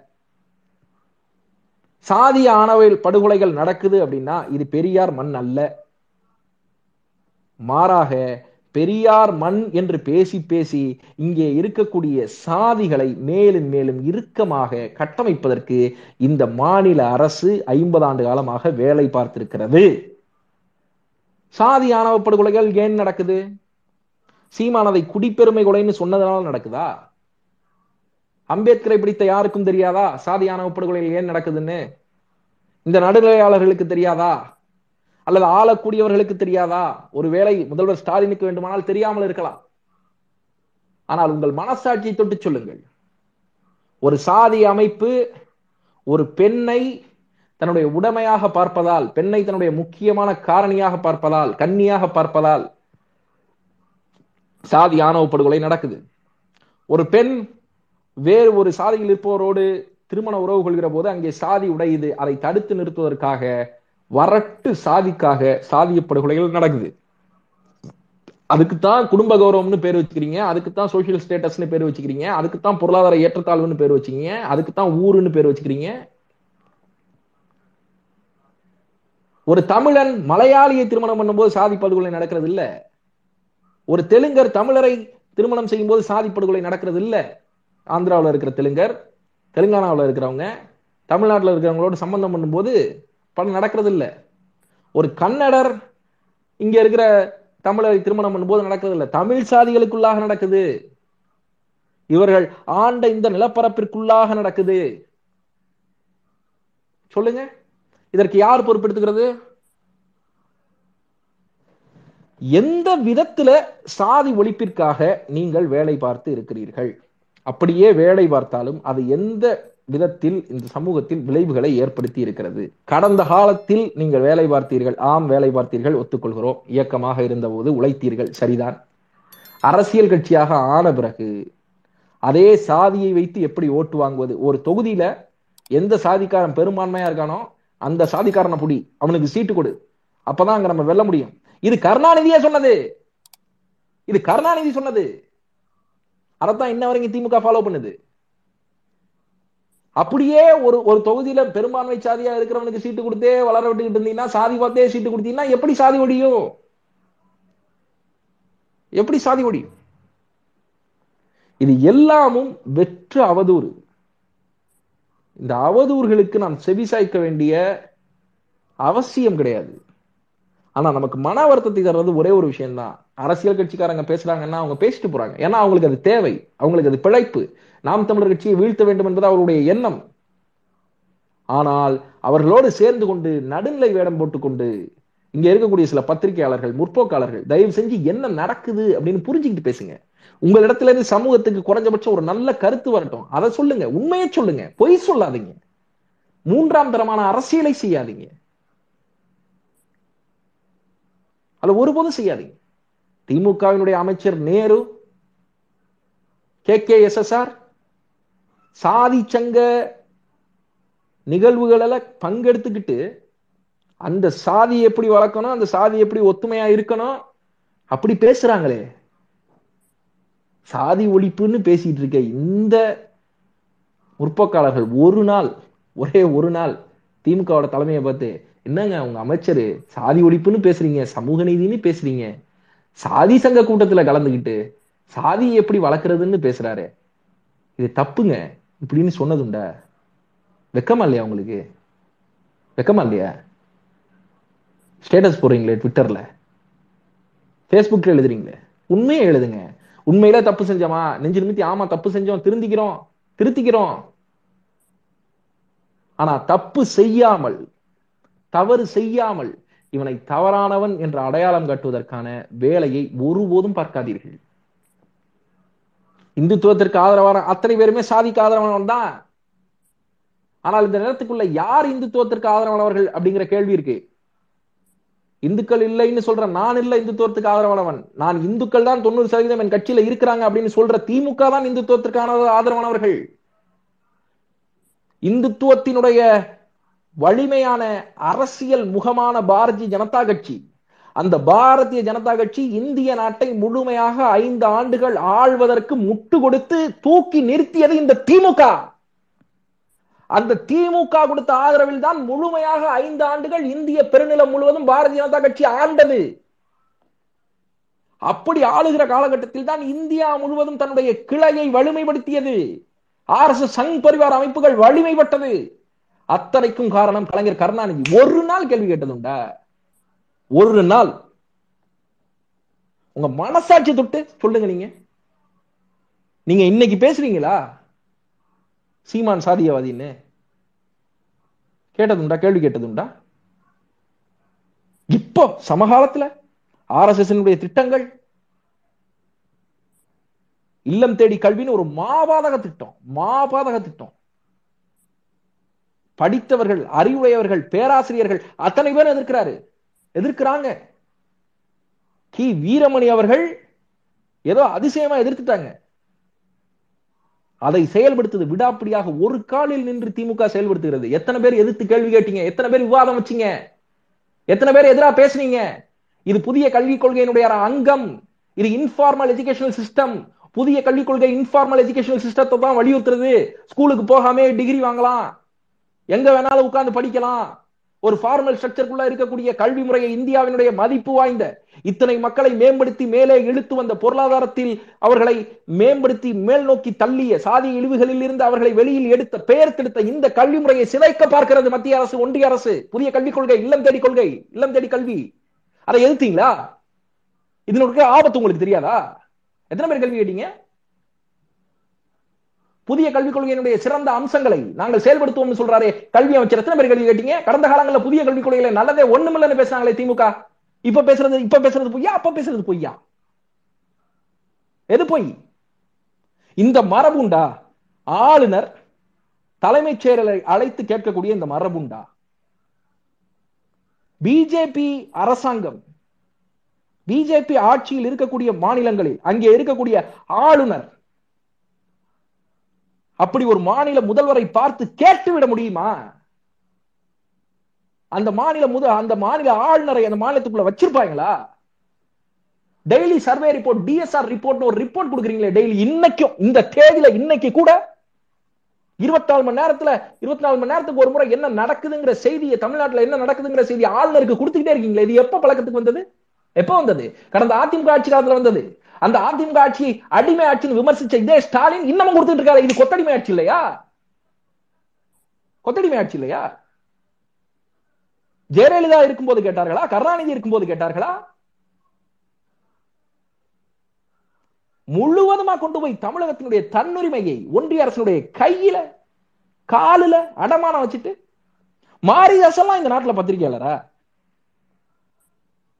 சாதிய ஆணவ படுகொலைகள் நடக்குது அப்படின்னா இது பெரியார் மண் அல்ல. மாறாக பெரியார் மண் என்று பேசி பேசி இங்கே இருக்கக்கூடிய சாதிகளை மேலும் மேலும் இறுக்கமாக கட்டமைப்பதற்கு இந்த மாநில அரசு ஐம்பது ஆண்டு காலமாக வேலை பார்த்திருக்கிறது. சாதி ஆணவ படுகொலைகள் ஏன் நடக்குது? சீமானதை குடிப்பெருமை கொலைன்னு சொன்னதனால நடக்குதா? அம்பேத்கரை பிடித்த யாருக்கும் தெரியாதா? சாதியான ஆணவ படுகொலைகள் ஏன் நடக்குதுன்னு? இந்த நடுநிலையாளர்களுக்கு தெரியாதா? அல்லது ஆளக்கூடியவர்களுக்கு தெரியாதா? ஒருவேளை முதல்வர் ஸ்டாலினுக்கு வேண்டுமானால் தெரியாமல் இருக்கலாம். ஆனால் உங்கள் மனசாட்சியை தொட்டு சொல்லுங்கள். ஒரு சாதி அமைப்பு ஒரு பெண்ணை தன்னுடைய உடமையாக பார்ப்பதால் பெண்ணை தன்னுடைய முக்கியமான காரணியாக பார்ப்பதால் கன்னியாக பார்ப்பதால் சாதி ஆணவ படுகொலை நடக்குது. ஒரு பெண் வேறு ஒரு சாதியில் இருப்பவரோடு திருமண உறவு கொள்கிற போது அங்கே சாதி உடையுது. அதை தடுத்து நிறுத்துவதற்காக வரட்டு சாதிக்காக சாதிய படுகொலைகள் நடக்குது. அதுக்குத்தான் குடும்ப கௌரவம்னு பேர் வச்சுக்கிறீங்க. அதுக்குத்தான் சோசியல் ஸ்டேட்டஸ்னு பேர் வச்சுக்கிறீங்க. அதுக்குத்தான் பொருளாதார ஏற்றத்தாழ்வுன்னு பேர் வச்சுக்கிறீங்க. அதுக்குத்தான் ஊருன்னு பேர் வச்சுக்கிறீங்க. ஒரு தமிழன் மலையாளியை திருமணம் பண்ணும்போது சாதி படுகொலை நடக்கிறது இல்லை ஒரு தெலுங்கர் தமிழரை திருமணம் செய்யும் போது சாதி படுகொலை நடக்கிறது இல்லை. ஆந்திராவில் இருக்கிற தெலுங்கர் தெலுங்கானாவில் இருக்கிறவங்க தமிழ்நாட்டில் இருக்கிறவங்களோட சம்பந்தம் பண்ணும்போது படம் நடக்கிறது இல்லை. ஒரு கன்னடர் இங்க இருக்கிற தமிழரை திருமணம் பண்ணும்போது நடக்கிறது இல்லை. தமிழ் சாதிகளுக்குள்ளாக நடக்குது. இவர்கள் ஆண்ட இந்த நிலப்பரப்பிற்குள்ளாக நடக்குது. சொல்லுங்க. இதற்கு யார் பொறுப்பெடுத்துக்கிறது? எந்த விதத்துல சாதி ஒழிப்பிற்காக நீங்கள் வேலை பார்த்து இருக்கிறீர்கள்? அப்படியே வேலை பார்த்தாலும் அது எந்த விதத்தில் இந்த சமூகத்தில் விளைவுகளை ஏற்படுத்தி இருக்கிறது? கடந்த காலத்தில் நீங்கள் வேலை பார்த்தீர்கள் ஆம் வேலை பார்த்தீர்கள் ஒத்துக்கொள்கிறோம். இயக்கமாக இருந்தபோது உழைத்தீர்கள் சரிதான். அரசியல் கட்சியாக ஆன பிறகு அதே சாதியை வைத்து எப்படி ஓட்டு வாங்குவது? ஒரு தொகுதியில எந்த சாதிக்காரன் பெரும்பான்மையா இருக்கானோ அந்த சாதிக்காரனை புடி அவனுக்கு சீட்டு கொடு. அப்பதான் அங்க நம்ம வெல்ல முடியும். இது கருணாநிதியே சொன்னது. இது கருணாநிதி சொன்னது. அதைத்தான் இன்ன வரைக்கும் திமுக ஃபாலோ பண்ணுது. அப்படியே ஒரு ஒரு தொகுதியில பெரும்பான்மை சாதியா இருக்கிறவனுக்கு சீட்டு கொடுத்தே வளர விட்டுக்கிட்டு இருந்தீங்கன்னா சாதி பார்த்தே சீட்டு கொடுத்தீங்கன்னா எப்படி சாதி ஒடியும் எப்படி சாதி ஒடியும் இது எல்லாமும் வெற்று அவதூறு. இந்த அவதூறுகளுக்கு நாம் செவிசாய்க்க வேண்டிய அவசியம் கிடையாது. ஆனா நமக்கு மன வருத்தத்தை தர்றது ஒரே ஒரு விஷயம்தான். அரசியல் கட்சிக்காரங்க பேசுறாங்கன்னா அவங்க பேசிட்டு போறாங்க. ஏன்னா அவங்களுக்கு அது தேவை. அவங்களுக்கு அது பிழைப்பு. நாம் தமிழர் கட்சியை வீழ்த்த வேண்டும் என்பது அவருடைய எண்ணம். ஆனால் அவர்களோடு சேர்ந்து கொண்டு நடுநிலை வேடம் போட்டுக்கொண்டு இங்க இருக்கக்கூடிய சில பத்திரிகையாளர்கள் முற்போக்காளர்கள் தயவு செஞ்சு என்ன நடக்குது அப்படின்னு புரிஞ்சுக்கிட்டு பேசுங்க. உங்களிடத்துல இருந்து சமூகத்துக்கு குறைஞ்சபட்சம் ஒரு நல்ல கருத்து வரட்டும். அதை சொல்லுங்க. உண்மையை சொல்லுங்க. பொய் சொல்லாதீங்க. மூன்றாம் தரமான அரசியலை செய்யாதீங்க. அதுல ஒருபோதும் செய்யாதீங்க. திமுகவினுடைய அமைச்சர் Nehru K K S S R சாதி சங்க நிகழ்வுகளில் பங்கெடுத்துக்கிட்டு அந்த சாதி எப்படி வளர்க்கணும் அந்த சாதி எப்படி ஒத்துமையா இருக்கணும் அப்படி பேசுறாங்களே. சாதி ஒழிப்புன்னு பேசிட்டு இருக்க இந்த முற்போக்காளர்கள் ஒரு நாள் ஒரே ஒரு நாள் திமுகவோட தலைமையை பார்த்து என்னங்க உங்க அமைச்சர்? சாதி ஒழிப்புன்னு பேசுறீங்க சமூக நீதினு பேசுறீங்க. சாதி சங்க கூட்டத்துல கலந்துகிட்டு சாதி எப்படி வளர்க்கறதுன்னு பேசுறாரு. இது தப்புங்க. இப்படின்னு சொன்னதுண்டா? வெக்கமா இல்லையா உங்களுக்கு? வெக்கமா இல்லையா? ஸ்டேட்டஸ் போடுறீங்களே ட்விட்டர்ல. ஃபேஸ்புக்கில் எழுதுறீங்களே? உண்மையை எழுதுங்க. உண்மையில தப்பு செஞ்சோமா? நெஞ்சு நிமித்தி ஆமா தப்பு செஞ்சோம். திருந்திக்கிறோம். திருத்திக்கிறோம். ஆனா தப்பு செய்யாமல் தவறு செய்யாமல் இவனை தவறானவன் என்ற அடையாளம் காட்டுவதற்கான வேலையை ஒருபோதும் பார்க்காதீர்கள். இந்துத்துவத்திற்கு ஆதரவான அத்தனை பேருமே சாதிக்கு ஆதரவானவன் தான். ஆனால் இந்த நேரத்துக்குள்ள யார் இந்துத்துவத்திற்கு ஆதரவானவர்கள் அப்படிங்கிற கேள்வி இருக்கு. இந்துக்கள் இல்லைன்னு சொல்ற நான் இல்ல இந்துத்துவத்துக்கு ஆதரவானவன். நான் இந்துக்கள் தான் தொண்ணூறு சதவீதம் என் கட்சியில இருக்கிறாங்க அப்படின்னு சொல்ற திமுக தான் இந்துத்துவத்திற்கான ஆதரவானவர்கள். இந்துத்துவத்தினுடைய வலிமையான அரசியல் முகமான பாரதிய ஜனதா கட்சி. அந்த பாரதிய ஜனதா கட்சி இந்திய நாட்டை முழுமையாக ஐந்து ஆண்டுகள் ஆள்வதற்கு முட்டு கொடுத்து தூக்கி நிறுத்தியது இந்த திமுக. அந்த திமுக கொடுத்த ஆதரவில் தான் முழுமையாக ஐந்து ஆண்டுகள் இந்திய பெருநிலம் முழுவதும் பாரதிய ஜனதா கட்சி ஆண்டது. அப்படி ஆளுகிற காலகட்டத்தில் தான் இந்தியா முழுவதும் தன்னுடைய கிளையை வலிமைப்படுத்தியது. R S S Sangh Parivar அமைப்புகள் வலிமைப்பட்டது. அத்தனைக்கும் காரணம் கலைஞர் கருணாநிதி. ஒரு நாள் கேள்வி கேட்டதுண்டா? ஒரு நாள். உங்க மனசாட்சி தொட்டு சொல்லுங்க நீங்க. நீங்க இன்னைக்கு பேசுறீங்களா? சீமான் சாதியவாதின்னு. கேட்டதுண்டா? கேள்வி கேட்டதுண்டா? இப்போ சமகாலத்துல ஆர் எஸ் எஸ் திட்டங்கள் இல்லம் தேடி கல்வின்னு ஒரு மாபாதக திட்டம் மாபாதக திட்டம். படித்தவர்கள் அறிவுடையவர்கள் பேராசிரியர்கள் அத்தனை பேர் எதிர்க்கிறாரு. எதிர்க்கிறாங்க. கி. வீரமணி அவர்கள் ஏதோ அதிசயமா எதிர்த்துட்டாங்க. அதை செயல்படுத்துது விடாப்பிடியாக ஒரு காலில் நின்று திமுக செயல்படுத்துகிறது. எத்தனை பேர் எதிர்த்து கேள்வி கேட்டீங்க? எத்தனை பேர் விவாதம் வச்சீங்க? எத்தனை பேர் எதிராக பேசுனீங்க? இது புதிய கல்விக் கொள்கையினுடைய அங்கம். இது இன்ஃபார்மல் எஜுகேஷனல் சிஸ்டம் புதிய கல்விக் கொள்கை இன்ஃபார்மல் எஜுகேஷனல் சிஸ்டத்தை தான் வலியுறுத்துறது. ஸ்கூலுக்கு போகாம டிகிரி வாங்கலாம். எங்க வேணாலும் உட்கார்ந்து படிக்கலாம். ஒரு ஃபார்மல் ஸ்ட்ரக்சருக்குள்ள இருக்கக்கூடிய கல்வி முறையை இந்தியாவினுடைய மதிப்பு வாய்ந்த இத்தனை மக்களை மேம்படுத்தி மேலே இழுத்து வந்த பொருளாதாரத்தில் அவர்களை மேம்படுத்தி மேல் நோக்கி தள்ளிய சாதி இழிவுகளில் இருந்து அவர்களை வெளியில் எடுத்த பெயர் திடுத்த இந்த கல்வி முறையை சிதைக்க பார்க்கிறது மத்திய அரசு ஒன்றிய அரசு. புதிய கல்விக் கொள்கை இல்லம் தேடி கொள்கை இல்லம் தேடி கல்வி. அதை எதிர்த்தீங்களா? இதனுடைய ஆபத்து உங்களுக்கு தெரியாதா? எத்தனை பேர் கல்வி கேட்டீங்க? புதிய கல்விக் கொள்கையினுடைய சிறந்த அம்சங்களை நாங்கள் செயல்படுத்துவோம்னு சொல்றாரு. கல்வி அமைச்சர். எத்தனை பேர் கல்வி கேட்டீங்க? கடந்த காலங்களில் புதிய கல்விக் கொள்கையில நல்லதே ஒண்ணுமில்லன்னு பேசுறாங்களே திமுக. இப்ப பேசுறது இப்ப பேசுறது பொய்யா? அப்ப பேசுறது பொய்யா? எது பொய்? இந்த மரபுண்டா? ஆளுநர் தலைமைச் செயலரை அழைத்து கேட்கக்கூடிய இந்த மரபுண்டா? பிஜேபி அரசாங்கம் பிஜேபி ஆட்சியில் இருக்கக்கூடிய மாநிலங்களில் அங்கே இருக்கக்கூடிய ஆளுநர் அப்படி ஒரு மாநில முதல்வரை பார்த்து கேட்டுவிட முடியுமா? அந்த மாநில முத அந்த மாநில ஆளுநரை அந்த மாநிலத்துக்குள்ள வச்சிருப்பாங்களா? Daily survey report DSR report ஒரு ரிப்போர்ட் கொடுக்குறீங்களே டெய்லி இன்னைக்கும் இந்த தேதியில இன்னைக்கு கூட? இருபத்தி நாலு மணி நேரத்துல இருபத்தி நாலு மணி நேரத்துக்கு ஒரு முறை என்ன நடக்குதுங்கிற செய்தியை தமிழ்நாட்டுல என்ன நடக்குதுங்கிற செய்தி ஆளுநருக்கு கொடுத்துக்கிட்டே இருக்கீங்களே இது எப்ப பழக்கத்துக்கு வந்தது? எப்ப வந்தது? கடந்த அதிமுக ஆட்சி காலத்துல வந்தது. அந்த அதிமுக ஆட்சி அடிமை ஆட்சின்னு விமர்சிச்ச இதே ஸ்டாலின் இன்னமும் கொடுத்துட்டு இருக்காரு. இது கொத்தடிமை ஆட்சி இல்லையா? கொத்தடிமை ஆட்சி இல்லையா? ஜெயலலிதா இருக்கும்போது கேட்டார்களா? கருணாநிதி இருக்கும்போது கேட்டார்களா? முழுவதுமா கொண்டு போய் தமிழகத்தினுடைய தன்னுரிமையை ஒன்றிய அரசினுடைய கையில காலில அடமானம் வச்சுட்டு மாரிதாசெல்லாம் இந்த நாட்டுல பத்திரிகையாளரா?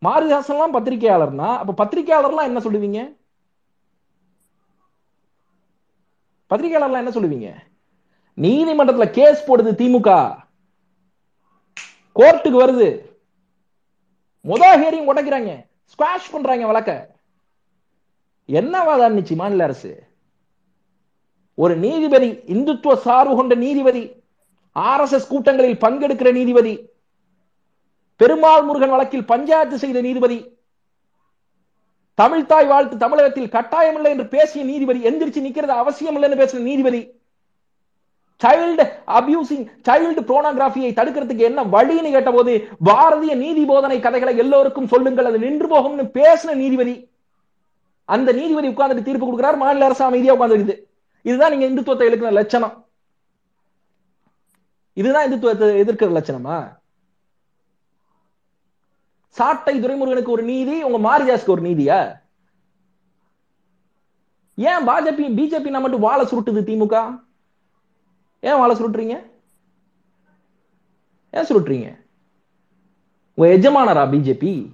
மாரிதாசன்லாம் பத்திரிகையாளர்னா அப்ப பத்திரிகையாளர்லாம் என்ன சொல்லுவீங்க? பத்திரிகையாளர்லாம் என்ன சொல்லுவீங்க? நீதிமன்றத்துல கேஸ் போடுது திமுக. கோர்ட்டுக்கு வருது. முதல் ஹேரியும் உடைக்கிறாங்க. ஸ்குவாஷ் பண்றாங்க வழக்க. என்ன வாதாடுச்சு மாநில அரசு? ஒரு நீதிபதி இந்துத்துவ சார்பு கொண்ட நீதிபதி ஆர் எஸ் எஸ் கூட்டங்களில் பங்கெடுக்கிற நீதிபதி பெருமாள் முருகன் வழக்கில் பஞ்சாயத்து செய்த நீதிபதி தமிழ் தாய் வாழ்த்து தமிழகத்தில் கட்டாயம் இல்லை என்று பேசிய நீதிபதி எந்திரிச்சு நிக்கிறது அவசியம் இல்லை என்று பேசின நீதிபதி சைல்டு அபியூசிங் சைல்டு புரோனோகிராஃபியை தடுக்கிறதுக்கு என்ன வழின்னு கேட்டபோது பாரதிய நீதி போதனை கதைகளை எல்லோருக்கும் சொல்லுங்கள் அது நின்று போகும்னு பேசின நீதிபதி அந்த நீதிபதி உட்கார்ந்துட்டு தீர்ப்பு கொடுக்கிறார் மாநில அரசு அமைதியா உட்கார்ந்துருக்குது. இதுதான் நீங்க இந்துத்துவத்தை எழுக்கிற லட்சணம். இதுதான் இந்துத்துவத்தை எதிர்க்கிற லட்சணமா? சாட்டை துரைமுருகனுக்கு ஒரு நீதி உங்க மாரிதாஸ்க்கு ஒரு நீதியா? ஏன் பாஜபி பிஜேபி நான் மட்டும் வாழை சுருட்டுது திமுக? ஏன் வாழை சுருட்டுறீங்க? ஏன் சுருட்டுறீங்க? உங்க எஜமானரா பிஜேபி?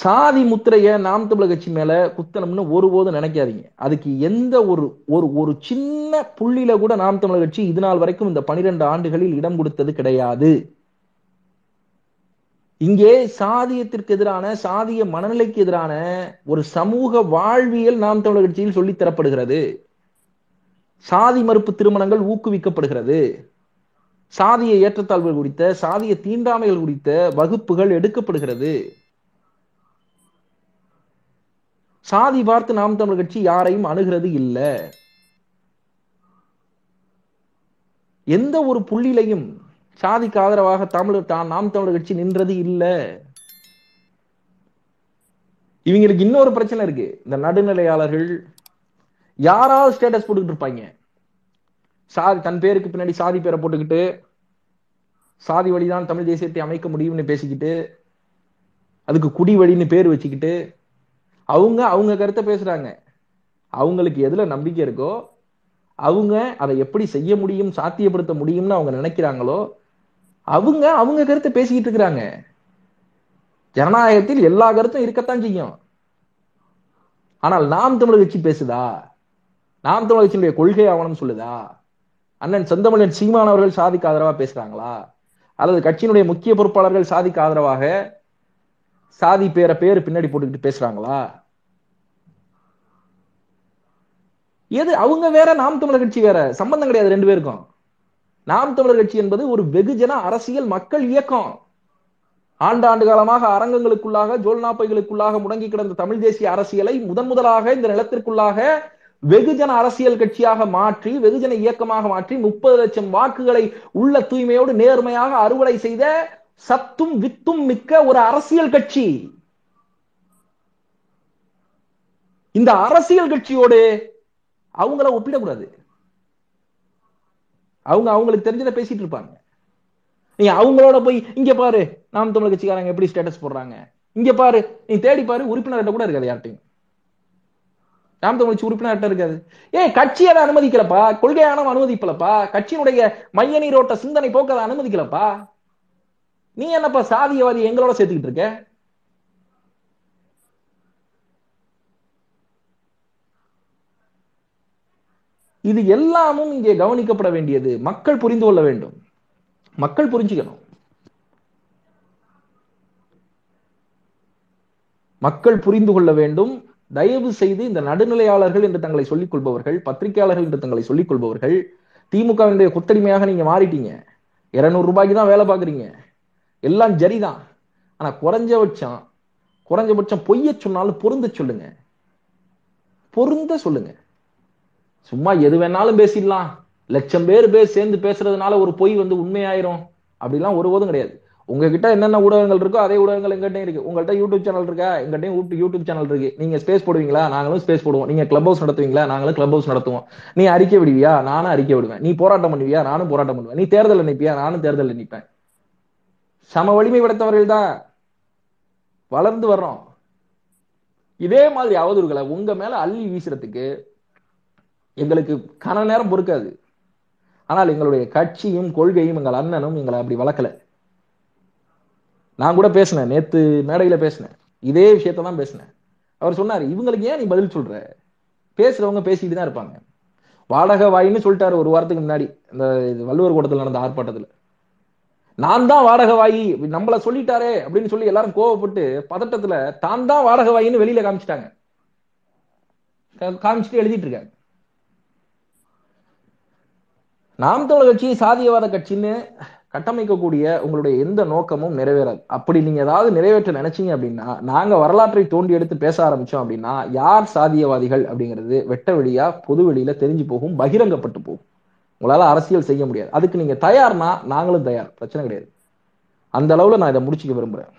சாதி முத்திரைய நாம் தமிழர் கட்சி மேல குத்தணும்னு ஒருபோதும் நினைக்காதீங்க. அதுக்கு எந்த ஒரு ஒரு ஒரு சின்ன புள்ளியில கூட நாம் தமிழர் கட்சி இது நாள் வரைக்கும் இந்த பனிரெண்டு ஆண்டுகளில் இடம் கொடுத்தது கிடையாது. இங்கே சாதியத்திற்கு எதிரான சாதிய மனநிலைக்கு எதிரான ஒரு சமூக வாழ்வியல் நாம் தமிழர் கட்சியில் சொல்லி தரப்படுகிறது. சாதி மறுப்பு திருமணங்கள் ஊக்குவிக்கப்படுகிறது. சாதிய ஏற்றத்தாழ்வுகள் குறித்த சாதிய தீண்டாமைகள் குறித்த வகுப்புகள் எடுக்கப்படுகிறது. சாதி பார்த்து நாம் தமிழ் கட்சி யாரையும் அணுகிறது இல்லை. எந்த ஒரு புள்ளிலையும் சாதிக்கு ஆதரவாக தமிழர் தான் நாம் தமிழர் கட்சி நின்றது இல்லை. இவங்களுக்கு இன்னொரு பிரச்சனை இருக்கு. இந்த நடுநிலையாளர்கள் யாராவது ஸ்டேட்டஸ் போட்டுக்கிட்டு இருப்பாங்க. சாதி தன் பேருக்கு பின்னாடி சாதி பேரை போட்டுக்கிட்டு சாதி வழிதான் தமிழ் தேசியத்தை அமைக்க முடியும்னு பேசிக்கிட்டு அதுக்கு குடி வழின்னு பேர் வச்சுக்கிட்டு அவங்க அவங்க கருத்தை பேசுறாங்க. அவங்களுக்கு எதுல நம்பிக்கை இருக்கோ அவங்க அதை எப்படி செய்ய முடியும் சாத்தியப்படுத்த முடியும்னு அவங்க நினைக்கிறாங்களோ அவங்க அவங்க கருத்தை பேசிக்கிட்டு இருக்கிறாங்க. ஜனநாயகத்தில் எல்லா கருத்தும் இருக்கத்தான் செய்யும். ஆனால் நாம் தமிழர் கட்சி பேசுதா? நாம் தமிழர் கட்சியினுடைய கொள்கை ஆவணம் சொல்லுதா? அண்ணன் செந்தமிழன் சீமான் அவர்கள் சாதிக்கு ஆதரவா பேசுறாங்களா? அல்லது கட்சியினுடைய முக்கிய பொறுப்பாளர்கள் சாதிக்கு ஆதரவாக சாதி பேரை பேரு பின்னாடி போட்டுக்கிட்டு பேசுறாங்களா? எது அவங்க வேற நாம் தமிழர் கட்சி வேற. சம்பந்தம் கிடையாது ரெண்டு பேருக்கும். நாம் தமிழர் கட்சி என்பது ஒரு வெகுஜன அரசியல் மக்கள் இயக்கம். ஆண்டாண்டு காலமாக அரங்கங்களுக்குள்ளாக ஜோல்நாப்பைகளுக்குள்ளாக முடங்கி கிடந்த தமிழ் தேசிய அரசியலை முதன் முதலாக இந்த நிலத்திற்குள்ளாக வெகுஜன அரசியல் கட்சியாக மாற்றி வெகுஜன இயக்கமாக மாற்றி முப்பது லட்சம் வாக்குகளை உள்ள தூய்மையோடு நேர்மையாக அறுவடை செய்த சத்தும் வித்தும் மிக்க ஒரு அரசியல் கட்சி. இந்த அரசியல் கட்சியோடு அவங்கள ஒப்பிடக்கூடாது. அவங்க அவங்களுக்கு தெரிஞ்சதை பேசிட்டு இருப்பாங்க. நீ அவங்களோட போய் இங்க பாரு நாம் தமிழ் கட்சிக்காரங்க எப்படி ஸ்டேட்டஸ் போடுறாங்க. இங்க பாரு நீ தேடி பாரு உறுப்பினர்கிட்ட கூட இருக்காது யார்ட்டையும் நாம் தமிழ் கட்சி உறுப்பினர்கிட்ட இருக்காது. ஏ கட்சி அதை அனுமதிக்கலப்பா கொள்கையான அனுமதிப்பலப்பா கட்சியினுடைய மைய நீரோட்ட சிந்தனை போக்க அதை அனுமதிக்கலப்பா. நீ என்னப்பா சாதியவாதி எங்களோட சேர்த்துக்கிட்டு இருக்க? இது எல்லாமும் இங்கே கவனிக்கப்பட வேண்டியது. மக்கள் புரிந்து கொள்ள வேண்டும். மக்கள் புரிஞ்சுக்கணும். மக்கள் புரிந்து கொள்ள வேண்டும். தயவு செய்து இந்த நடுநிலையாளர்கள் என்று தங்களை சொல்லிக் கொள்பவர்கள் பத்திரிகையாளர்கள் என்று தங்களை சொல்லிக் கொள்பவர்கள் திமுகவினுடைய கொத்தடிமையாக நீங்க மாறிட்டீங்க. இருநூறு ரூபாய்க்கு தான் வேலை பாக்குறீங்க எல்லாம் சரிதான். ஆனா குறைஞ்சபட்சம் குறைஞ்சபட்சம் பொய்ய சொன்னாலும் பொருந்த சொல்லுங்க. பொருந்த சொல்லுங்க. சும்மா எது வேணாலும் பேசிடலாம். லட்சம் பேர் பேர் சேர்ந்து பேசுறதுனால ஒரு பொய் வந்து உண்மையாயிரும். அப்படிலாம் ஒருபோதும் கிடையாது. உங்ககிட்ட என்னென்ன ஊடகங்கள் இருக்கோ அதே ஊடகங்கள் எங்கிட்டே இருக்கு. உங்கள்கிட்ட யூடியூப் சேனல் இருக்கா? எங்கிட்டயும் யூடியூப் சேனல் இருக்கு. நீங்க ஸ்பேஸ் போடுவீங்களா? நாங்களும் ஸ்பேஸ் போடுவோம். நீங்க கிளப் ஹவுஸ் நடத்துவீங்களா? நாங்களும் கிளப் ஹவுஸ் நடத்துவோம். நீ அறிக்கை விடுவியா? நானும் அறிக்கை விடுவேன். நீ போராட்டம் பண்ணுவியா? நானும் போராட்டம் பண்ணுவேன். நீ தேர்தல் நிற்பியா நானும் தேர்தல் நிற்பேன் சம வலிமை படைத்தவர்கள் தான் வளர்ந்து வர்றோம். இதே மாதிரி அவதூறுகளை உங்க மேல அள்ளி வீசுறதுக்கு எங்களுக்கு கன நேரம் பொறுக்காது. ஆனால் எங்களுடைய கட்சியும் கொள்கையும் எங்கள் அண்ணனும் எங்களை அப்படி வளர்க்கல. நான் கூட பேசினேன் நேத்து மேடையில பேசினேன். இதே விஷயத்த தான் பேசினேன். அவர் சொன்னார் இவங்களுக்கு ஏன் நீ பதில் சொல்ற? பேசுறவங்க பேசிட்டு தான் இருப்பாங்க. வாடகை வாயின்னு சொல்லிட்டாரு ஒரு வாரத்துக்கு முன்னாடி. இந்த வள்ளுவர் கூட்டத்தில் நடந்த ஆர்ப்பாட்டத்தில். நான் தான் வாடகவாயி நம்மள சொல்லிட்டாரே அப்படின்னு சொல்லி எல்லாரும் கோவப்பட்டு பதட்டத்துல தான் தான் வாடகவாயின்னு வெளியில காமிச்சிட்டாங்க. காமிச்சிட்டு எழுதிட்டு இருக்காங்க. நாம் தமிழர் கட்சி சாதியவாத கட்சின்னு கட்டமைக்கக்கூடிய உங்களுடைய எந்த நோக்கமும் நிறைவேறாது. அப்படி நீங்க ஏதாவது நிறைவேற்ற நினைச்சீங்க அப்படின்னா நாங்க வரலாற்றை தோண்டி எடுத்து பேச ஆரம்பிச்சோம் அப்படின்னா யார் சாதியவாதிகள் அப்படிங்கிறது வெட்ட வெளியா பொது வெளியில தெரிஞ்சு போகும் பகிரங்கப்பட்டு போகும். உங்களால அரசியல் செய்ய முடியாது. அதுக்கு நீங்க தயார்னா நாங்களும் தயார். பிரச்சனை கிடையாது. அந்த அளவுல நான் இதை முடிச்சுக்க விரும்புறேன்.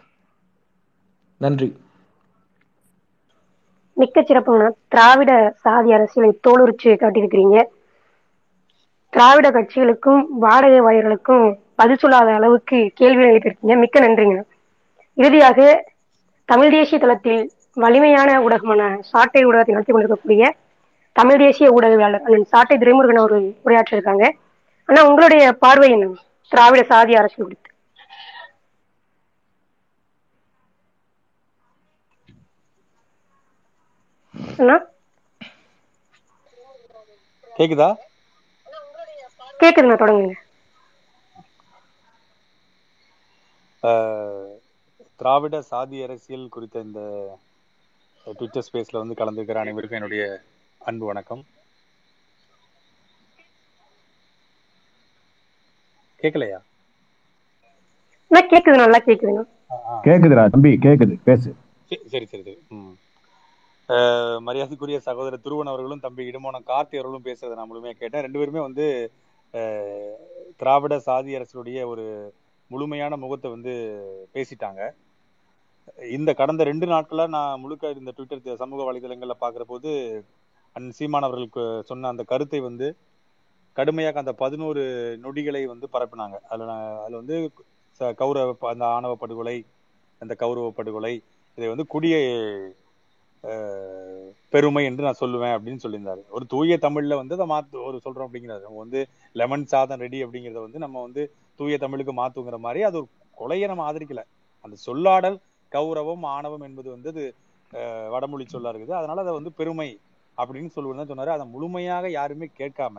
நன்றி. மிக்க சிறப்புங்கண்ணா. திராவிட சாதி அரசியலை தோலுரிச்சு காட்டியிருக்கிறீங்க. திராவிட கட்சிகளுக்கும் வாடகை வாயர்களுக்கும் பதில் சொல்லாத அளவுக்கு கேள்வி எழுப்பியிருக்கீங்க. மிக்க நன்றிங்க இறுதியாக தமிழ் தேசிய தளத்தில் வலிமையான ஊடகமான சாட்டை ஊடகத்தை நடத்தி கொண்டிருக்கக்கூடிய தமிழ் தேசிய ஊடகவியலாளர் அண்ணன் சாட்டை துரைமுருகன் அவர்கள் உரையாற்றிருக்காங்க ஆனா உங்களுடைய பார்வை என்ன? திராவிட சாதி அரசியல் குறித்து. கேக்குதா? கேக்குதுண்ணா தொடங்குங்க. திராவிட சாதி அரசியல் குறித்த இந்த ட்விட்டர் ஸ்பேஸ்ல வந்து கலந்துக்கிற அனைவருக்கும் என்னுடைய அன்பு வணக்கம். கேட்கலையா அண்ணா கேக்குது நல்லா கேக்குதுண்ணா கேக்குதுடா தம்பி கேக்குது பேசு. சரி சரி சரி. மரியாதைக்குரிய சகோதரர் துருவன் அவர்களும் தம்பி இடுமோனம் கார்த்தி அவர்களும் பேசுறதை நான் முழுமையா கேட்டேன். ரெண்டு பேருமே வந்து திராவிட சாதி அரசுடைய ஒரு முழுமையான முகத்தை வந்து பேசிட்டாங்க. இந்த கடந்த ரெண்டு நாட்களா நான் முழுக்க இந்த ட்விட்டர் சமூக வலைதளங்கள்ல பாக்குற போது அண்ணன் சீமான் அவர்களுக்கு சொன்ன அந்த கருத்தை வந்து கடுமையாக அந்த பதினோரு நொடிகளை வந்து பரப்பினாங்க. அதில் அதில் வந்து ச- கௌரவ ப- அந்த ஆணவ படுகொலை அந்த கௌரவ படுகொலை இதை வந்து குடிய பெருமை என்று நான் சொல்லுவேன் அப்படின்னு சொல்லியிருந்தாரு. ஒரு தூய தமிழ்ல வந்து அதை மாத்து ஒரு சொல்றோம் அப்படிங்கிறாரு. நம்ம வந்து லெமன் சாதம் ரெடி அப்படிங்கிறத வந்து நம்ம வந்து தூய தமிழுக்கு மாத்துங்கிற மாதிரி அது ஒரு கொலையை நம்ம ஆதரிக்கல. அந்த சொல்லாடல் கௌரவம் ஆணவம் என்பது வந்து அது வடமொழி சொல்லா இருக்குது. அதனால அதை வந்து பெருமை அப்படின்னு சொல்லுவது சொன்னாரு. அதை முழுமையாக யாருமே கேட்காம